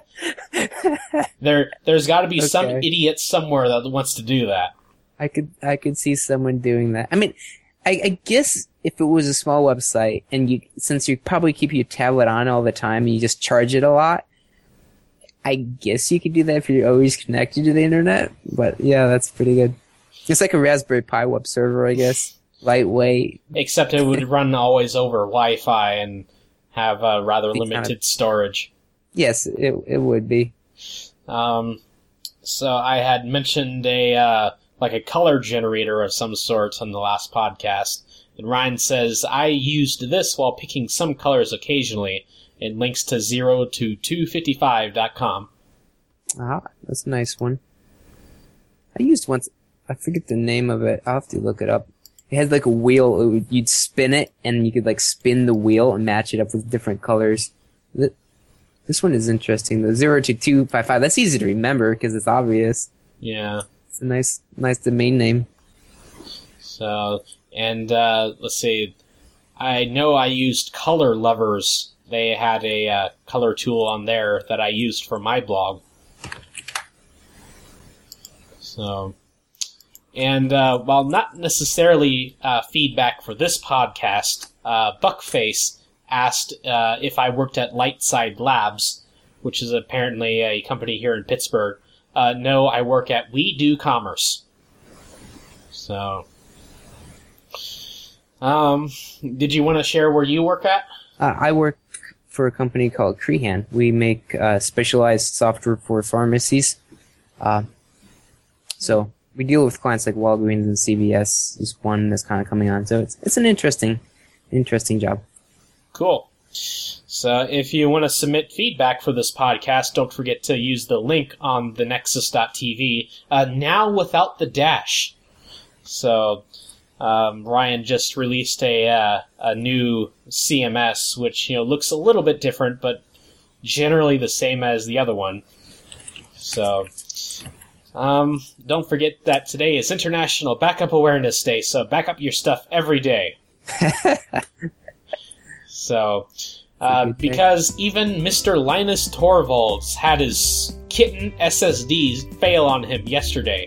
There, there's got to be some idiot somewhere that wants to do that.
I could I could see someone doing that. I mean, I, I guess if it was a small website and you since you probably keep your tablet on all the time and you just charge it a lot, I guess you could do that if you're always connected to the internet. But yeah, that's pretty good. It's like a Raspberry Pi web server, I guess. Lightweight.
Except it would run always over Wi-Fi and have uh, rather
Be kind
limited storage.
Yes, it it would be.
Um, so I had mentioned a uh, like a color generator of some sort on the last podcast, and Ryan says I used this while picking some colors occasionally. It links to zero to two fifty five dot com.
Ah, that's a nice one. I used once. I forget the name of it. I'll have to look it up. It had like a wheel. It would, you'd spin it, and you could like spin the wheel and match it up with different colors. This one is interesting. The zero to two five five. That's easy to remember because it's obvious.
Yeah.
It's a nice, nice domain name.
So, and uh, let's see, I know I used Color Lovers. They had a uh, color tool on there that I used for my blog. So, and uh, while not necessarily uh, feedback for this podcast, uh, Buckface asked uh, if I worked at Lightside Labs, which is apparently a company here in Pittsburgh. Uh, no, I work at We Do Commerce. So, um, did you want to share where you work at?
Uh, I work for a company called Crehan. We make specialized software for pharmacies. So we deal with clients like Walgreens and CVS is one that's kind of coming on. So it's it's an interesting, interesting job.
Cool. So if you want to submit feedback for this podcast, don't forget to use the link on the nexus.tv, uh, now without the dash. So um, Ryan just released a uh, a new CMS, which you know looks a little bit different, but generally the same as the other one. So um, don't forget that today is International Backup Awareness Day, so back up your stuff every day. [laughs] so, uh, because even Mr. Linus Torvalds had his kitten SSDs fail on him yesterday,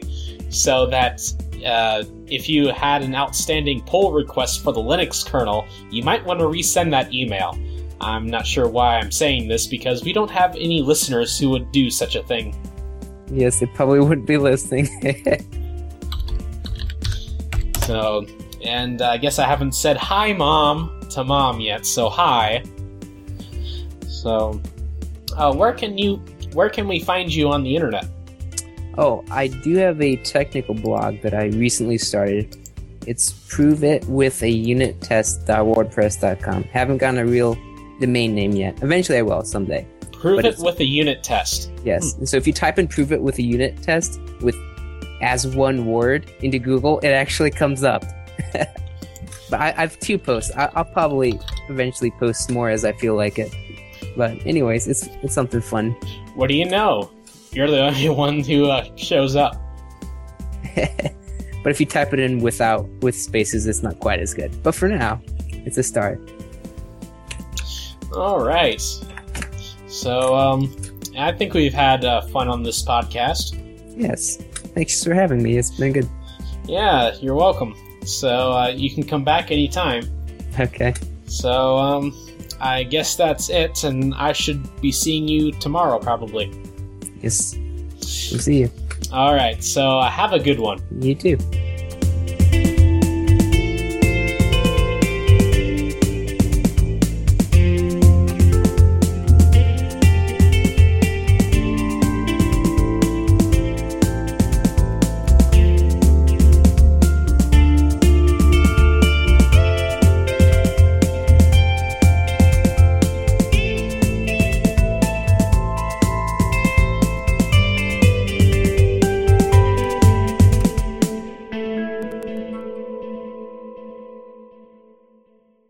so that uh, if you had an outstanding pull request for the Linux kernel, you might want to resend that email. I'm not sure why I'm saying this because we don't have any listeners who would do such a thing.
Yes, they probably wouldn't be listening. [laughs]
So, and uh, I guess I haven't said hi, mom, to mom yet. So hi. So, uh, where can you, where can we find you on the internet?
oh, I do have a technical blog that I recently started. It's prove it with a unit test.wordpress.com. Haven't gotten a real domain name yet. Eventually I will someday.
Prove it with a unit test.
Yes. And so if you type in prove it with a unit test with as one word into Google, it actually comes up. [laughs] but I, I have two posts. I, I'll probably eventually post more as I feel like it. But anyways, it's it's something fun.
What do you know? You're the [laughs] only one who uh, shows up. [laughs]
But if you type it in without with spaces, it's not quite as good. But for now, it's a start.
All right. So, um, I think we've had uh, fun on this podcast.
Yes. Thanks for having me. It's been good.
Yeah, you're welcome. So, uh, you can come back anytime.
Okay.
So, um, I guess that's it, and I should be seeing you tomorrow, probably.
Yes. We'll see you.
Alright, so uh, have a good one.
You too.